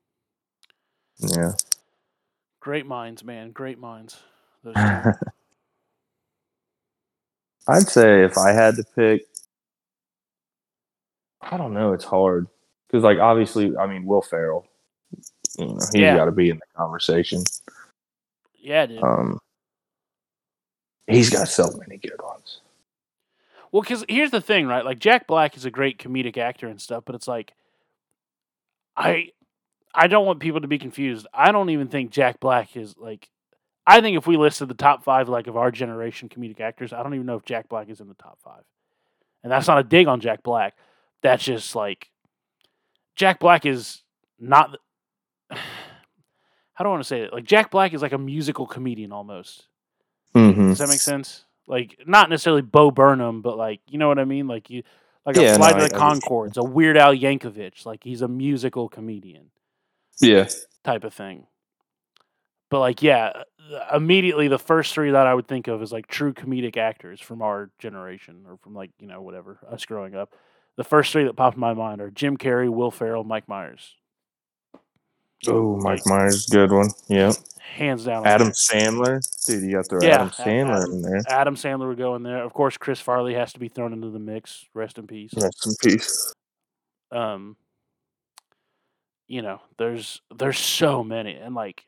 Yeah. Great minds, man. Great minds. [laughs] I'd say if I had to pick, I don't know. It's hard because, like, obviously, I mean, Will Ferrell. You know, he's Yeah. got to be in the conversation. yeah, dude. Um, he's got so many good ones. Well, because here's the thing, right? Like Jack Black is a great comedic actor and stuff, but it's like, I, I don't want people to be confused. I don't even think Jack Black is like. I think if we listed the top five, like of our generation comedic actors, I don't even know if Jack Black is in the top five. And that's not a dig on Jack Black. That's just like, Jack Black is not. [sighs] How do I want to say it? Like Jack Black is like a musical comedian almost. Mm-hmm. Does that make sense? Like not necessarily Bo Burnham, but like you know what I mean? Like you like Yeah, a Flight no, of the I- I. Conchords, a Weird Al Yankovic. Like he's a musical comedian Yeah. type of thing. But like yeah, immediately the first three that I would think of is like true comedic actors from our generation or from like, you know, whatever, us growing up. The first three that popped in my mind are Jim Carrey, Will Ferrell, Mike Myers. Oh, Mike Myers, good one. Yeah. Hands down. Adam Sandler, dude, you got to throw Yeah, Adam Sandler Adam- in there. Adam Sandler would go in there. Of course, Chris Farley has to be thrown into the mix. Rest in peace. Rest in peace. um you know there's there's so many and like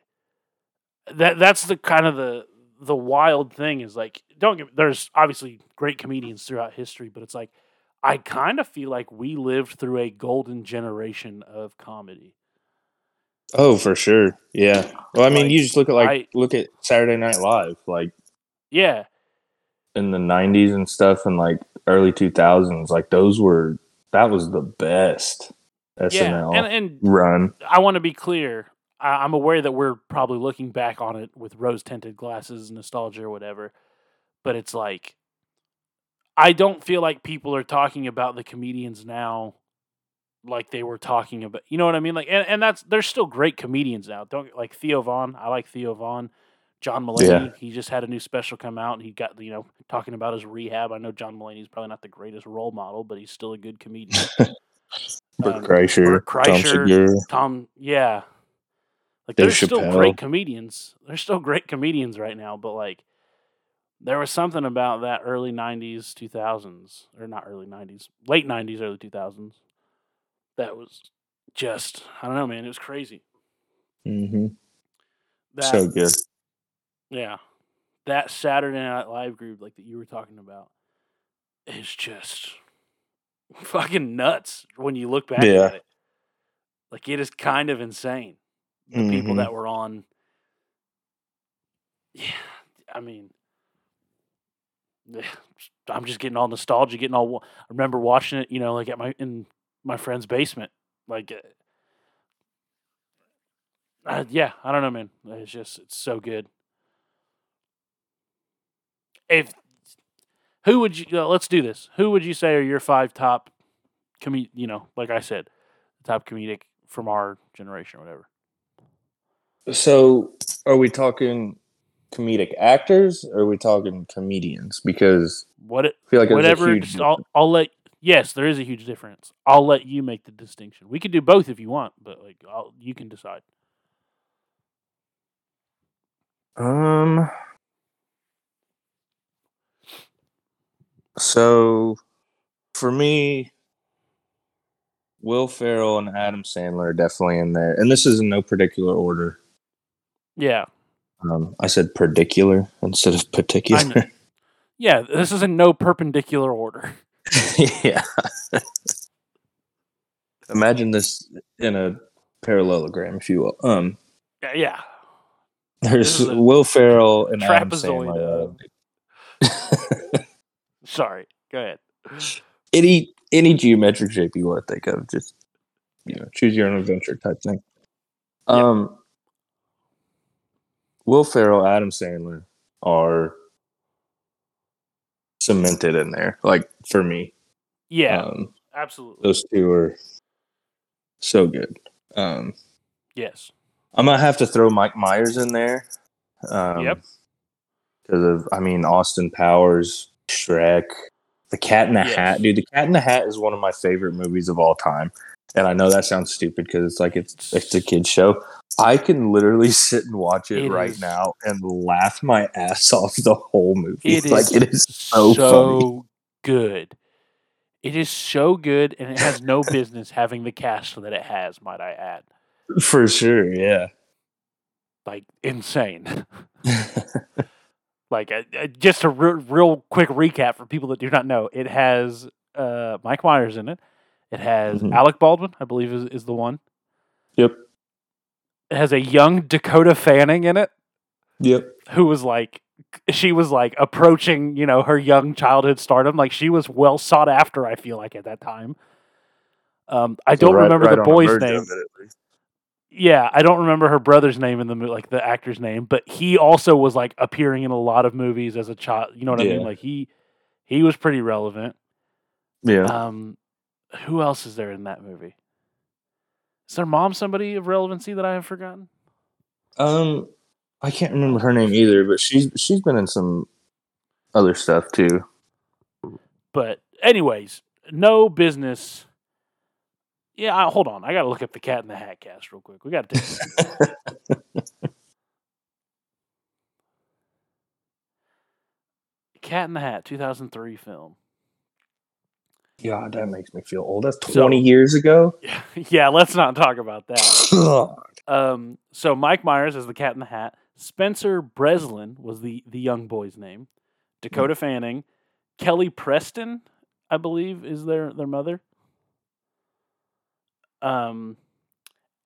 that that's the kind of the the wild thing is like don't get there's obviously great comedians throughout history but it's like i kind of feel like we lived through a golden generation of comedy Oh, for sure. Yeah. Well, I mean, Like, you just look at like I- look at Saturday Night Live, like yeah in the '90s and stuff, and like early 2000s. Like those were that was the best yeah and and run. I want to be clear. I- I'm aware that we're probably looking back on it with rose tinted glasses, nostalgia, or whatever. But it's like, I don't feel like people are talking about the comedians now like they were talking about. You know what I mean? Like, and, and that's there's still great comedians now. Don't like Theo Von. I like Theo Von. John Mulaney. He just had a new special come out, and he got you know talking about his rehab. I know John Mulaney's probably not the greatest role model, but he's still a good comedian. [laughs] Bert Um, Kreischer, Tom Kreischer, Segura. Tom, yeah. Like Dave still Chappelle. great comedians. There's still great comedians right now, but like there was something about that early '90s, 2000s, or not early '90s, late '90s, early 2000s. That was just I don't know, man. It was crazy. mm-hmm That So good. yeah, that Saturday Night Live group like that you were talking about is just [laughs] fucking nuts when you look back Yeah. at it. Like it is kind of insane. The people Mhm. that were on. Yeah, I mean, [sighs] I'm just getting all nostalgia, getting all. I remember watching it, you know, like at my in my friend's basement, like. Uh, yeah, I don't know, man. It's just it's so good. If who would you uh, let's do this? Who would you say are your five top, com- You know, like I said, top comedic from our generation or whatever. So, are we talking comedic actors or are we talking comedians? Because What it, I feel like whatever. a huge just- I'll, I'll let. Yes, there is a huge difference. I'll let you make the distinction. We could do both if you want, but like I'll, you can decide. Um. So, for me, Will Ferrell and Adam Sandler are definitely in there, and this is in no particular order. Yeah, Um, I said particular instead of particular. yeah. This is in no perpendicular order. [laughs] [laughs] yeah. Imagine this in a parallelogram, if you will. Um, Yeah, yeah. there's This is a Will Ferrell and Adam Sandler. [laughs] Sorry. Go ahead. any any geometric shape you want to think of, just you know, choose your own adventure type thing. Yep. Um, Will Ferrell, Adam Sandler are cemented in there. Like for me, Yeah, um, absolutely. those two are so good. Um, Yes. I might have to throw Mike Myers in there. Um, Yep. Because of, I mean, Austin Powers, Shrek, The Cat in the Yes. Hat. Dude, The Cat in the Hat is one of my favorite movies of all time. and I know that sounds stupid because it's like it's it's a kids show. I can literally [laughs] sit and watch it, It right is- now and laugh my ass off the whole movie. It [laughs] is like it is so, funny. good. It is so good, and it has no [laughs] business having the cast that it has. Might I add, for sure. Yeah. like insane. Like uh, uh, just a re- real quick recap for people that do not know, it has uh, Mike Myers in it. It has Mhm. Alec Baldwin, I believe, is, is the one. Yep. It has a young Dakota Fanning in it, Yep. who was like, she was like approaching, you know, her young childhood stardom. Like she was well sought after. I feel like at that time. Um, I So don't right- remember right the boy's name. it. Yeah, I don't remember her brother's name in the movie, like the actor's name, but he also was like appearing in a lot of movies as a child. You know what I mean? Like he he was pretty relevant. Yeah. Um, who else is there in that movie? Is their mom somebody of relevancy that I have forgotten? Um, I can't remember her name either, but she's she's been in some other stuff too. But anyways, no business. Yeah, I, hold on. I got to look up the Cat in the Hat cast real quick. We got to. [laughs] Cat in the Hat, 2003 film. Yeah, that makes me feel old. That's So- twenty years ago. [laughs] yeah, let's not talk about that. [laughs] Um, so Mike Myers is the Cat in the Hat. Spencer Breslin was the the young boy's name. Dakota Fanning, Kelly Preston, I believe, is their their mother. Um,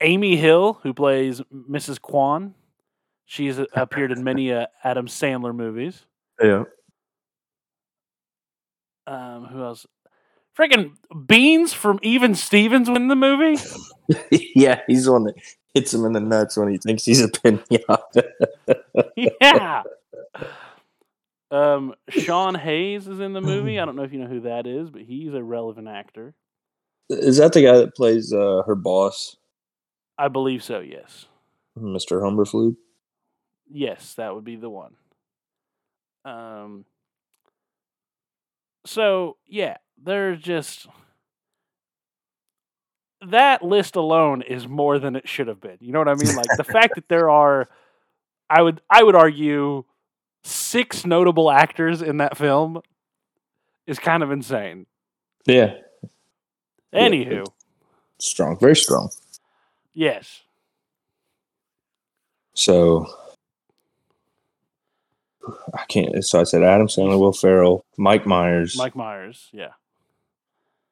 Amy Hill, who plays Mrs. Kwan, she's appeared in many uh, Adam Sandler movies. yeah. Um, who else? Freaking Beans from Even Stevens in the movie. [laughs] yeah, he's the one that hits him in the nuts when he thinks he's a pinata. [laughs] yeah. Um, Sean Hayes is in the movie. I don't know if you know who that is, but he's a relevant actor. Is that the guy that plays uh, her boss, I believe so. Yes. Mr. Humberfloob? Yes, that would be the one. Um. So yeah, there's just that list alone is more than it should have been. You know what I mean? Like the fact that there are, I would I would argue, six notable actors in that film is kind of insane. Yeah, Yeah. Anywho, strong, very strong. yes, So I can't. So I said Adam Sandler, Will Ferrell, Mike Myers. Mike Myers. Yeah.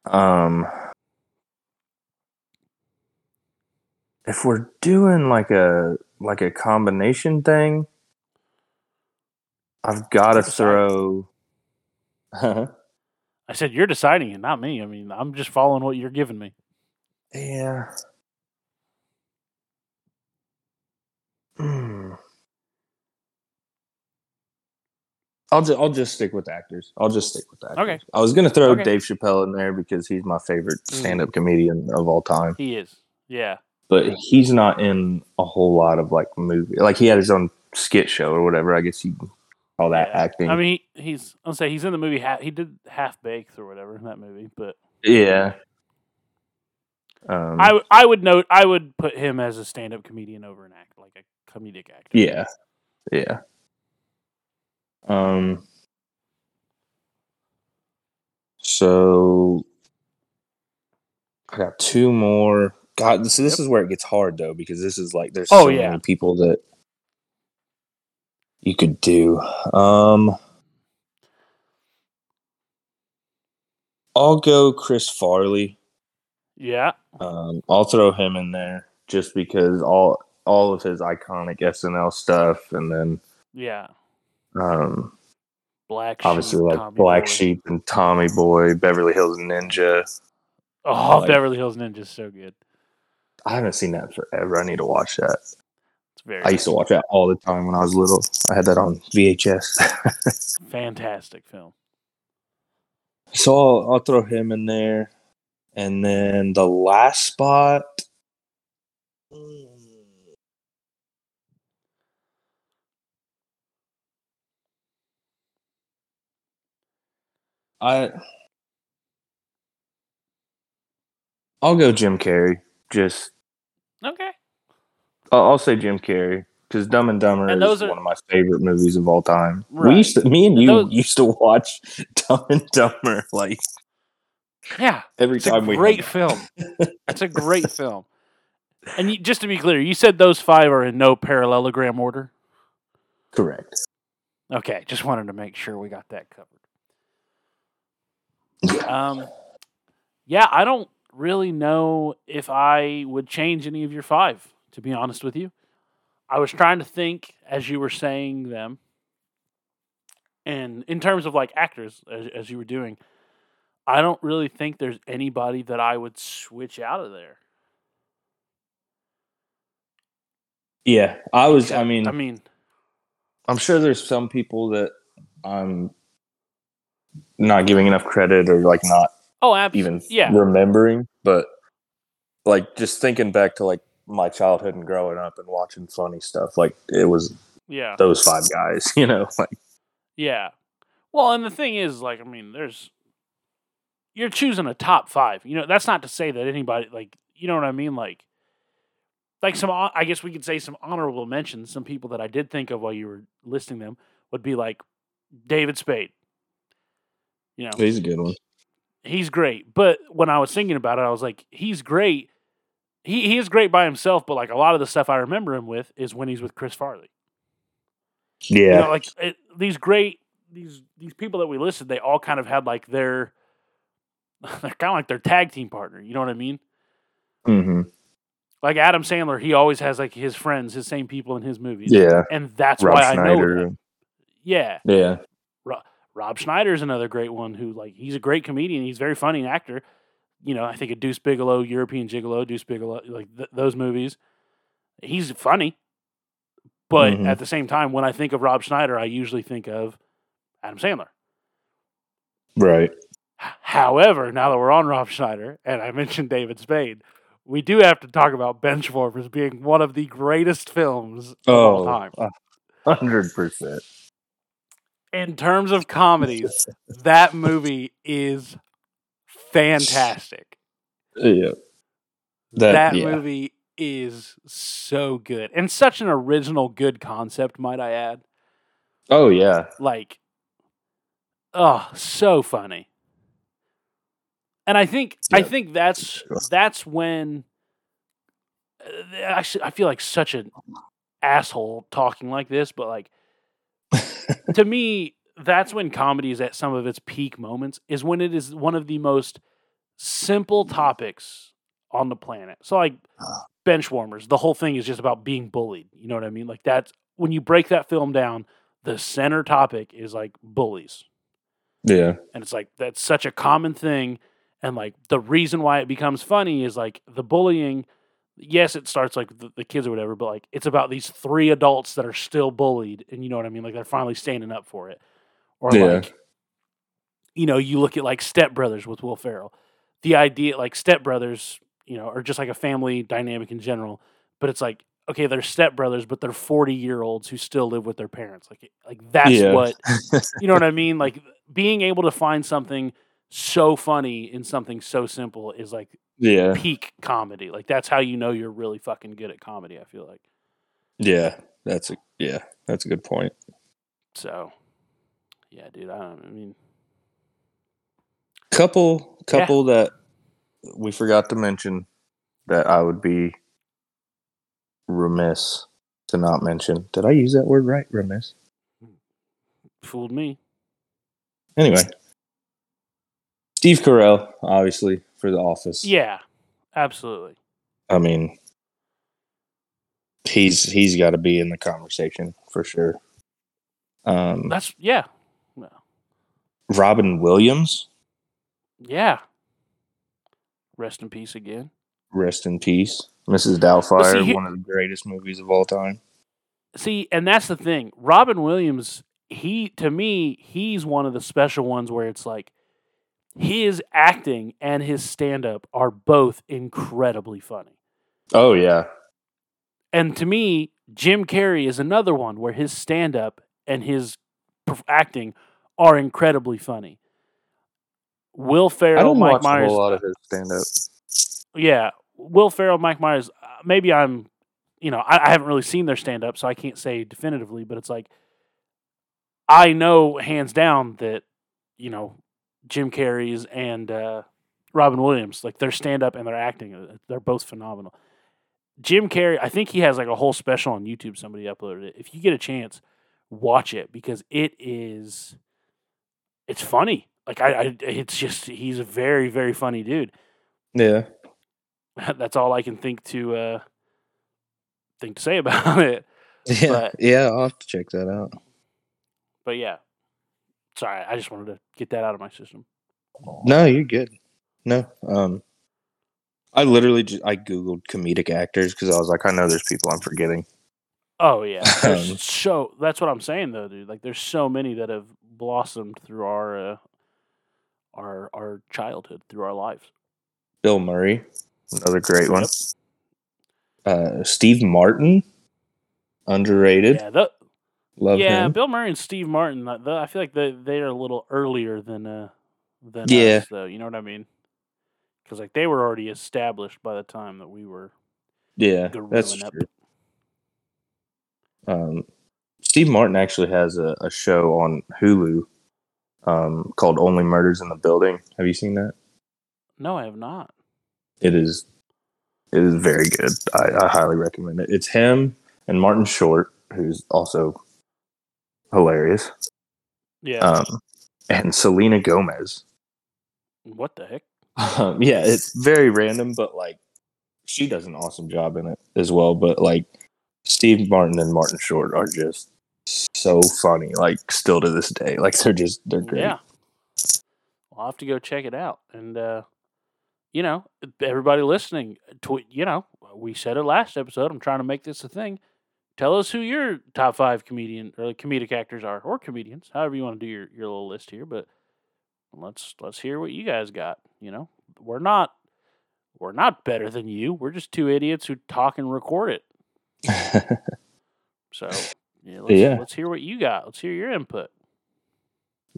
Um, if we're doing like a like a combination thing, I've got to throw. [laughs] [laughs] I said you're deciding it, not me. I mean, I'm just following what you're giving me. yeah. Hmm. I'll just I'll just stick with actors. I'll just stick with actors. Okay. I was gonna throw Okay. Dave Chappelle in there because he's my favorite Mhm. stand-up comedian of all time. He is. Yeah. but he's not in a whole lot of like movie. Like he had his own skit show or whatever. I guess you call that Yeah. acting. I mean, he, he's. I'll say he's in the movie. Ha- he did Half Baked or whatever in that movie. But yeah. Um, I w- I would note I would put him as a stand up comedian over an act like a comedic actor. yeah, yeah. Um. So I got two more. God, so this is where it gets hard though because this is like there's Oh, so yeah. many people that you could do. Um. I'll go Chris Farley. Yeah. Um, I'll throw him in there just because all all of his iconic SNL stuff, and then Yeah. um, Black. obviously Sheep, like Tommy Black Boy. Sheep and Tommy Boy, Beverly Hills Ninja. Oh, like- Beverly Hills Ninja is so good. I haven't seen that forever. I need to watch that. Very. I used to watch that all the time when I was little. I had that on VHS. [laughs] fantastic film. so I'll, I'll throw him in there, and then the last spot. I I'll go Jim Carrey. Just Okay. I'll, I'll say Jim Carrey because Dumb and Dumber And is are- one of my favorite movies of all time. Right. We used to, me and And you those- used to watch [laughs] Dumb and Dumber like Yeah. every It's a time we great film. [laughs] It's a great film. And you, just to be clear, you said those five are in no parallelogram order. correct. Okay, just wanted to make sure we got that covered. Um, yeah, I don't really know if I would change any of your five. To be honest with you, I was trying to think as you were saying them, and in terms of like actors, as, as you were doing, I don't really think there's anybody that I would switch out of there. Yeah, I was. I mean, I mean, I'm sure there's some people that I'm not giving enough credit or like not oh, absolutely, even yeah, remembering, but like just thinking back to like my childhood and growing up and watching funny stuff, like it was yeah. those five guys, [laughs] you know, like Yeah. Well, and the thing is, like, I mean, there's you're choosing a top five. You know, that's not to say that anybody like you know what I mean, like like some I guess we could say some honorable mentions. Some people that I did think of while you were listing them would be like David Spade. You know, he's a good one. he's great. But when I was thinking about it, I was like, he's great. He he is great by himself, but like a lot of the stuff I remember him with is when he's with Chris Farley. Yeah, You know, like it, these great these these people that we listed, they all kind of had like their [laughs] they're kind of like their tag team partner. You know what I mean? Mm-hmm. Like Adam Sandler, he always has like his friends, his same people in his movies. yeah. and that's Rob why I know. That. Yeah, Yeah, Rob Schneider's another great one who like he's a great comedian. He's very funny actor. You know, I think of Deuce Bigalow, European Gigolo, Deuce Bigalow, like th- those movies. He's funny, but Mhm. at the same time, when I think of Rob Schneider, I usually think of Adam Sandler. right. However, now that we're on Rob Schneider and I mentioned David Spade, we do have to talk about Benchwarmers being one of the greatest films of all time. hundred percent. In terms of comedies, that movie is fantastic. Yeah, That, that, yeah. movie is so good and such an original good concept, might I add. Oh yeah, Like, oh, so funny. And I think I think that's that's when uh, actually I feel like such an asshole talking like this, but like [laughs] to me, that's when comedy is at some of its peak moments, is when it is one of the most simple topics on the planet. So, like ah. bench warmers, the whole thing is just about being bullied. You know what I mean? Like, that's when you break that film down, the center topic is like bullies. yeah, And it's like, that's such a common thing. And like, the reason why it becomes funny is like the bullying. Yes, it starts like the, the kids or whatever, but like it's about these three adults that are still bullied, and you know what I mean. Like they're finally standing up for it, or Yeah. like, you know, you look at like Step Brothers with Will Ferrell. The idea, like Step Brothers, you know, are just like a family dynamic in general. But it's like, okay, they're step brothers, but they're forty year olds who still live with their parents. Like, like that's Yeah. what [laughs] you know what I mean. Like being able to find something so funny in something so simple is like yeah, peak comedy. Like that's how you know you're really fucking good at comedy. I feel like yeah. That's a yeah, that's a good point. so. Yeah, dude. I, don't, I mean, Couple, couple that we forgot to mention that I would be remiss to not mention. Did I use that word right? Remiss. fooled me. Anyway, Steve Carell, obviously for The Office. Yeah, absolutely. I mean, he's he's got to be in the conversation for sure. Um, That's yeah, Robin Williams, yeah. Rest in peace again. rest in peace. Mrs. Doubtfire, see, he- one of the greatest movies of all time. See, and that's the thing. Robin Williams, he to me, he's one of the special ones where it's like his acting and his stand up are both incredibly funny. Oh yeah, And to me, Jim Carrey is another one where his stand up and his acting are incredibly funny. Will I Ferrell, don't Mike watch a Myers, whole lot of his stand up. yeah, Will Ferrell, Mike Myers. uh, Maybe I'm, you know, I, I haven't really seen their stand up, so I can't say definitively. But it's like I know hands down that you know Jim Carrey's and uh, Robin Williams, like their stand up and their acting, uh, they're both phenomenal. Jim Carrey, I think he has like a whole special on YouTube. Somebody uploaded it. If you get a chance, watch it because it is, it's funny. Like I, I it's just he's a very very funny dude. Yeah. [laughs] That's all I can think to uh, think to say [laughs] about it. Yeah. But- yeah, I'll have to check that out. But yeah, sorry, I just wanted to get that out of my system. No, you're good. No. Um I literally just I googled comedic actors because I was like, I know there's people I'm forgetting. Oh yeah, Um, [laughs] so that's what I'm saying though, dude. Like, there's so many that have blossomed through our uh, our our childhood, through our lives. Bill Murray, another great one. Yep. Uh Steve Martin, underrated. Yeah, the, Love yeah, him. Bill Murray and Steve Martin. uh, the- I feel like they they are a little earlier than uh than Yeah. us, though. You know what I mean? Because like they were already established by the time that we were Yeah, that's up. true. Um, Steve Martin actually has a, a show on Hulu um, called Only Murders in the Building. Have you seen that? No, I have not. It is it is very good. I, I highly recommend it. It's him and Martin Short, who's also hilarious, Yeah. um, and Selena Gomez. what the heck? Um, [laughs] yeah, it's very random, but like she does an awesome job in it as well. But like Steve Martin and Martin Short are just so funny, like still to this day. Like they're just they're great. Yeah. I'll have to go check it out. And, uh, you know, everybody listening, tw- you know, we said it last episode. I'm trying to make this a thing. Tell us who your top five comedian or comedic actors are, or comedians, however you want to do your, your little list here. But let's let's hear what you guys got. You know, we're not we're not better than you. We're just two idiots who talk and record it. [laughs] So yeah, let's, Yeah. let's hear what you got. Let's hear your input.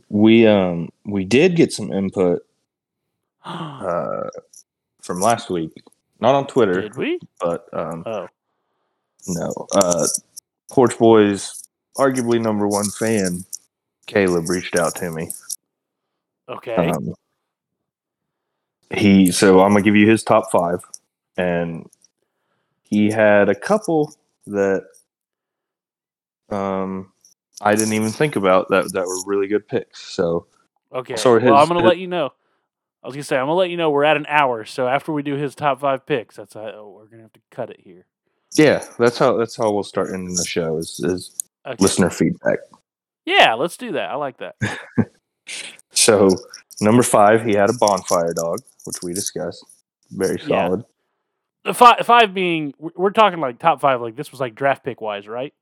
we um we did get some input [gasps] uh from last week, not on Twitter, Did we? but um Oh, no. Uh Porch Boys arguably number one fan, Caleb reached out to me. okay. Um, he so I'm gonna give you his top five, and he had a couple that um I didn't even think about that that were really good picks. So Okay. So well, his- I'm gonna his- let you know. I was gonna say I'm gonna let you know we're at an hour. So after we do his top five picks, that's how oh, we're gonna have to cut it here. yeah, that's how that's how we'll start ending the show is, is Okay. listener feedback. Yeah, let's do that. I like that. [laughs] So number five, he had a bonfire dog, which we discussed. Very Yeah. solid. The five, five being we're we're talking like top five. Like this was like draft pick wise, right?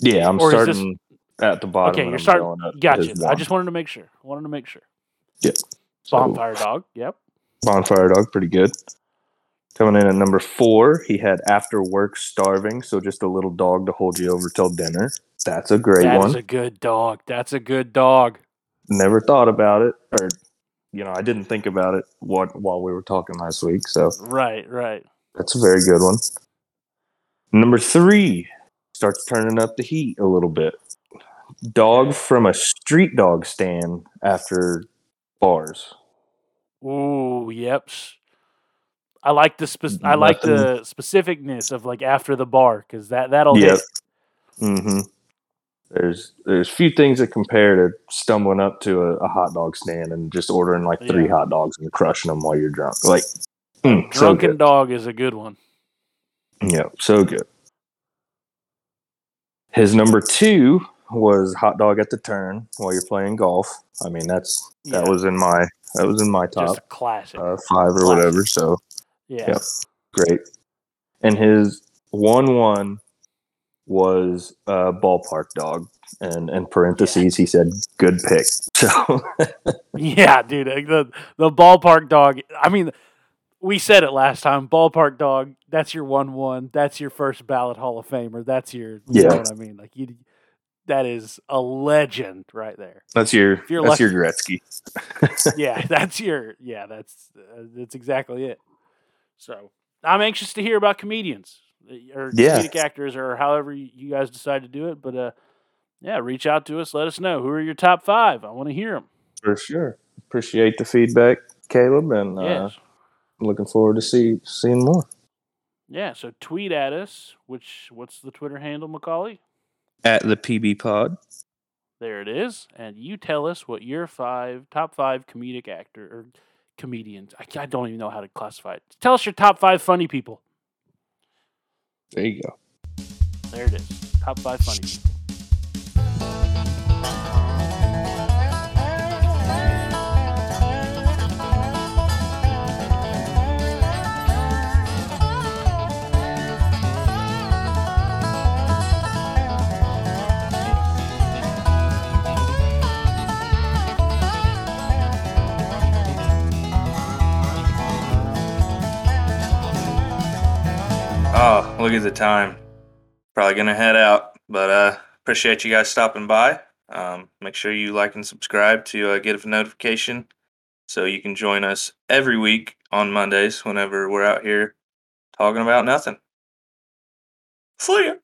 Yeah, I'm Or is this- starting at the bottom. okay, you're I'm starting. going up to Gotcha. I just wanted to make sure. Wanted to make sure. So- Bonfire dog. Yep. Bonfire Dog, pretty good. Coming in at number four, he had After Work Starving, so just a little dog to hold you over till dinner. That's a great That is one. That's a good dog. That's a good dog. Never thought about it, or you know, I didn't think about it what while we were talking last week. So Right. Right. that's a very good one. Number three starts turning up the heat a little bit. Dog from a street dog stand after bars. Ooh. Yep. I like the spec- I like the specificness of like after the bar because that that'll Yep. hit. hmm There's there's few things that compare to stumbling up to a, a hot dog stand and just ordering like three Yeah. hot dogs and crushing them while you're drunk. Like, mm, Drunken good. dog is a good one. Yeah, so good. His number two was hot dog at the turn while you're playing golf. I mean, that's that Yeah. was in my that was in my top classic. uh, five or Classic. whatever. So yeah. yep. great. And his one one was a ballpark dog, and in parentheses he said good pick. [laughs] So [laughs] Yeah, dude. The the ballpark dog. I mean, we said it last time. Ballpark dog. That's your one one. That's your first ballot Hall of Famer. That's your. You know Yeah. what I mean? Like you. that is a legend right there. That's your you're that's your Gretzky. yeah, [laughs] that's your yeah, that's uh, that's exactly it. So I'm anxious to hear about comedians uh, or Yeah. comedic actors or however you guys decide to do it. But uh, yeah, reach out to us. Let us know who are your top five. I want to hear them. For sure. Appreciate the feedback, Caleb, and uh, Yes. Looking forward to see seeing more. Yeah. So tweet at us. Which what's the Twitter handle, Macaulay? At the PB Pod. There it is. And you tell us what your five top five comedic actor or comedians. I, I don't even know how to classify it. Tell us your top five funny people. There you go. There it is. Top five funny people. Look at the time. Probably gonna head out, but uh, appreciate you guys stopping by. Um, make sure you like and subscribe to uh, get a notification so you can join us every week on Mondays whenever we're out here talking about nothing. See ya.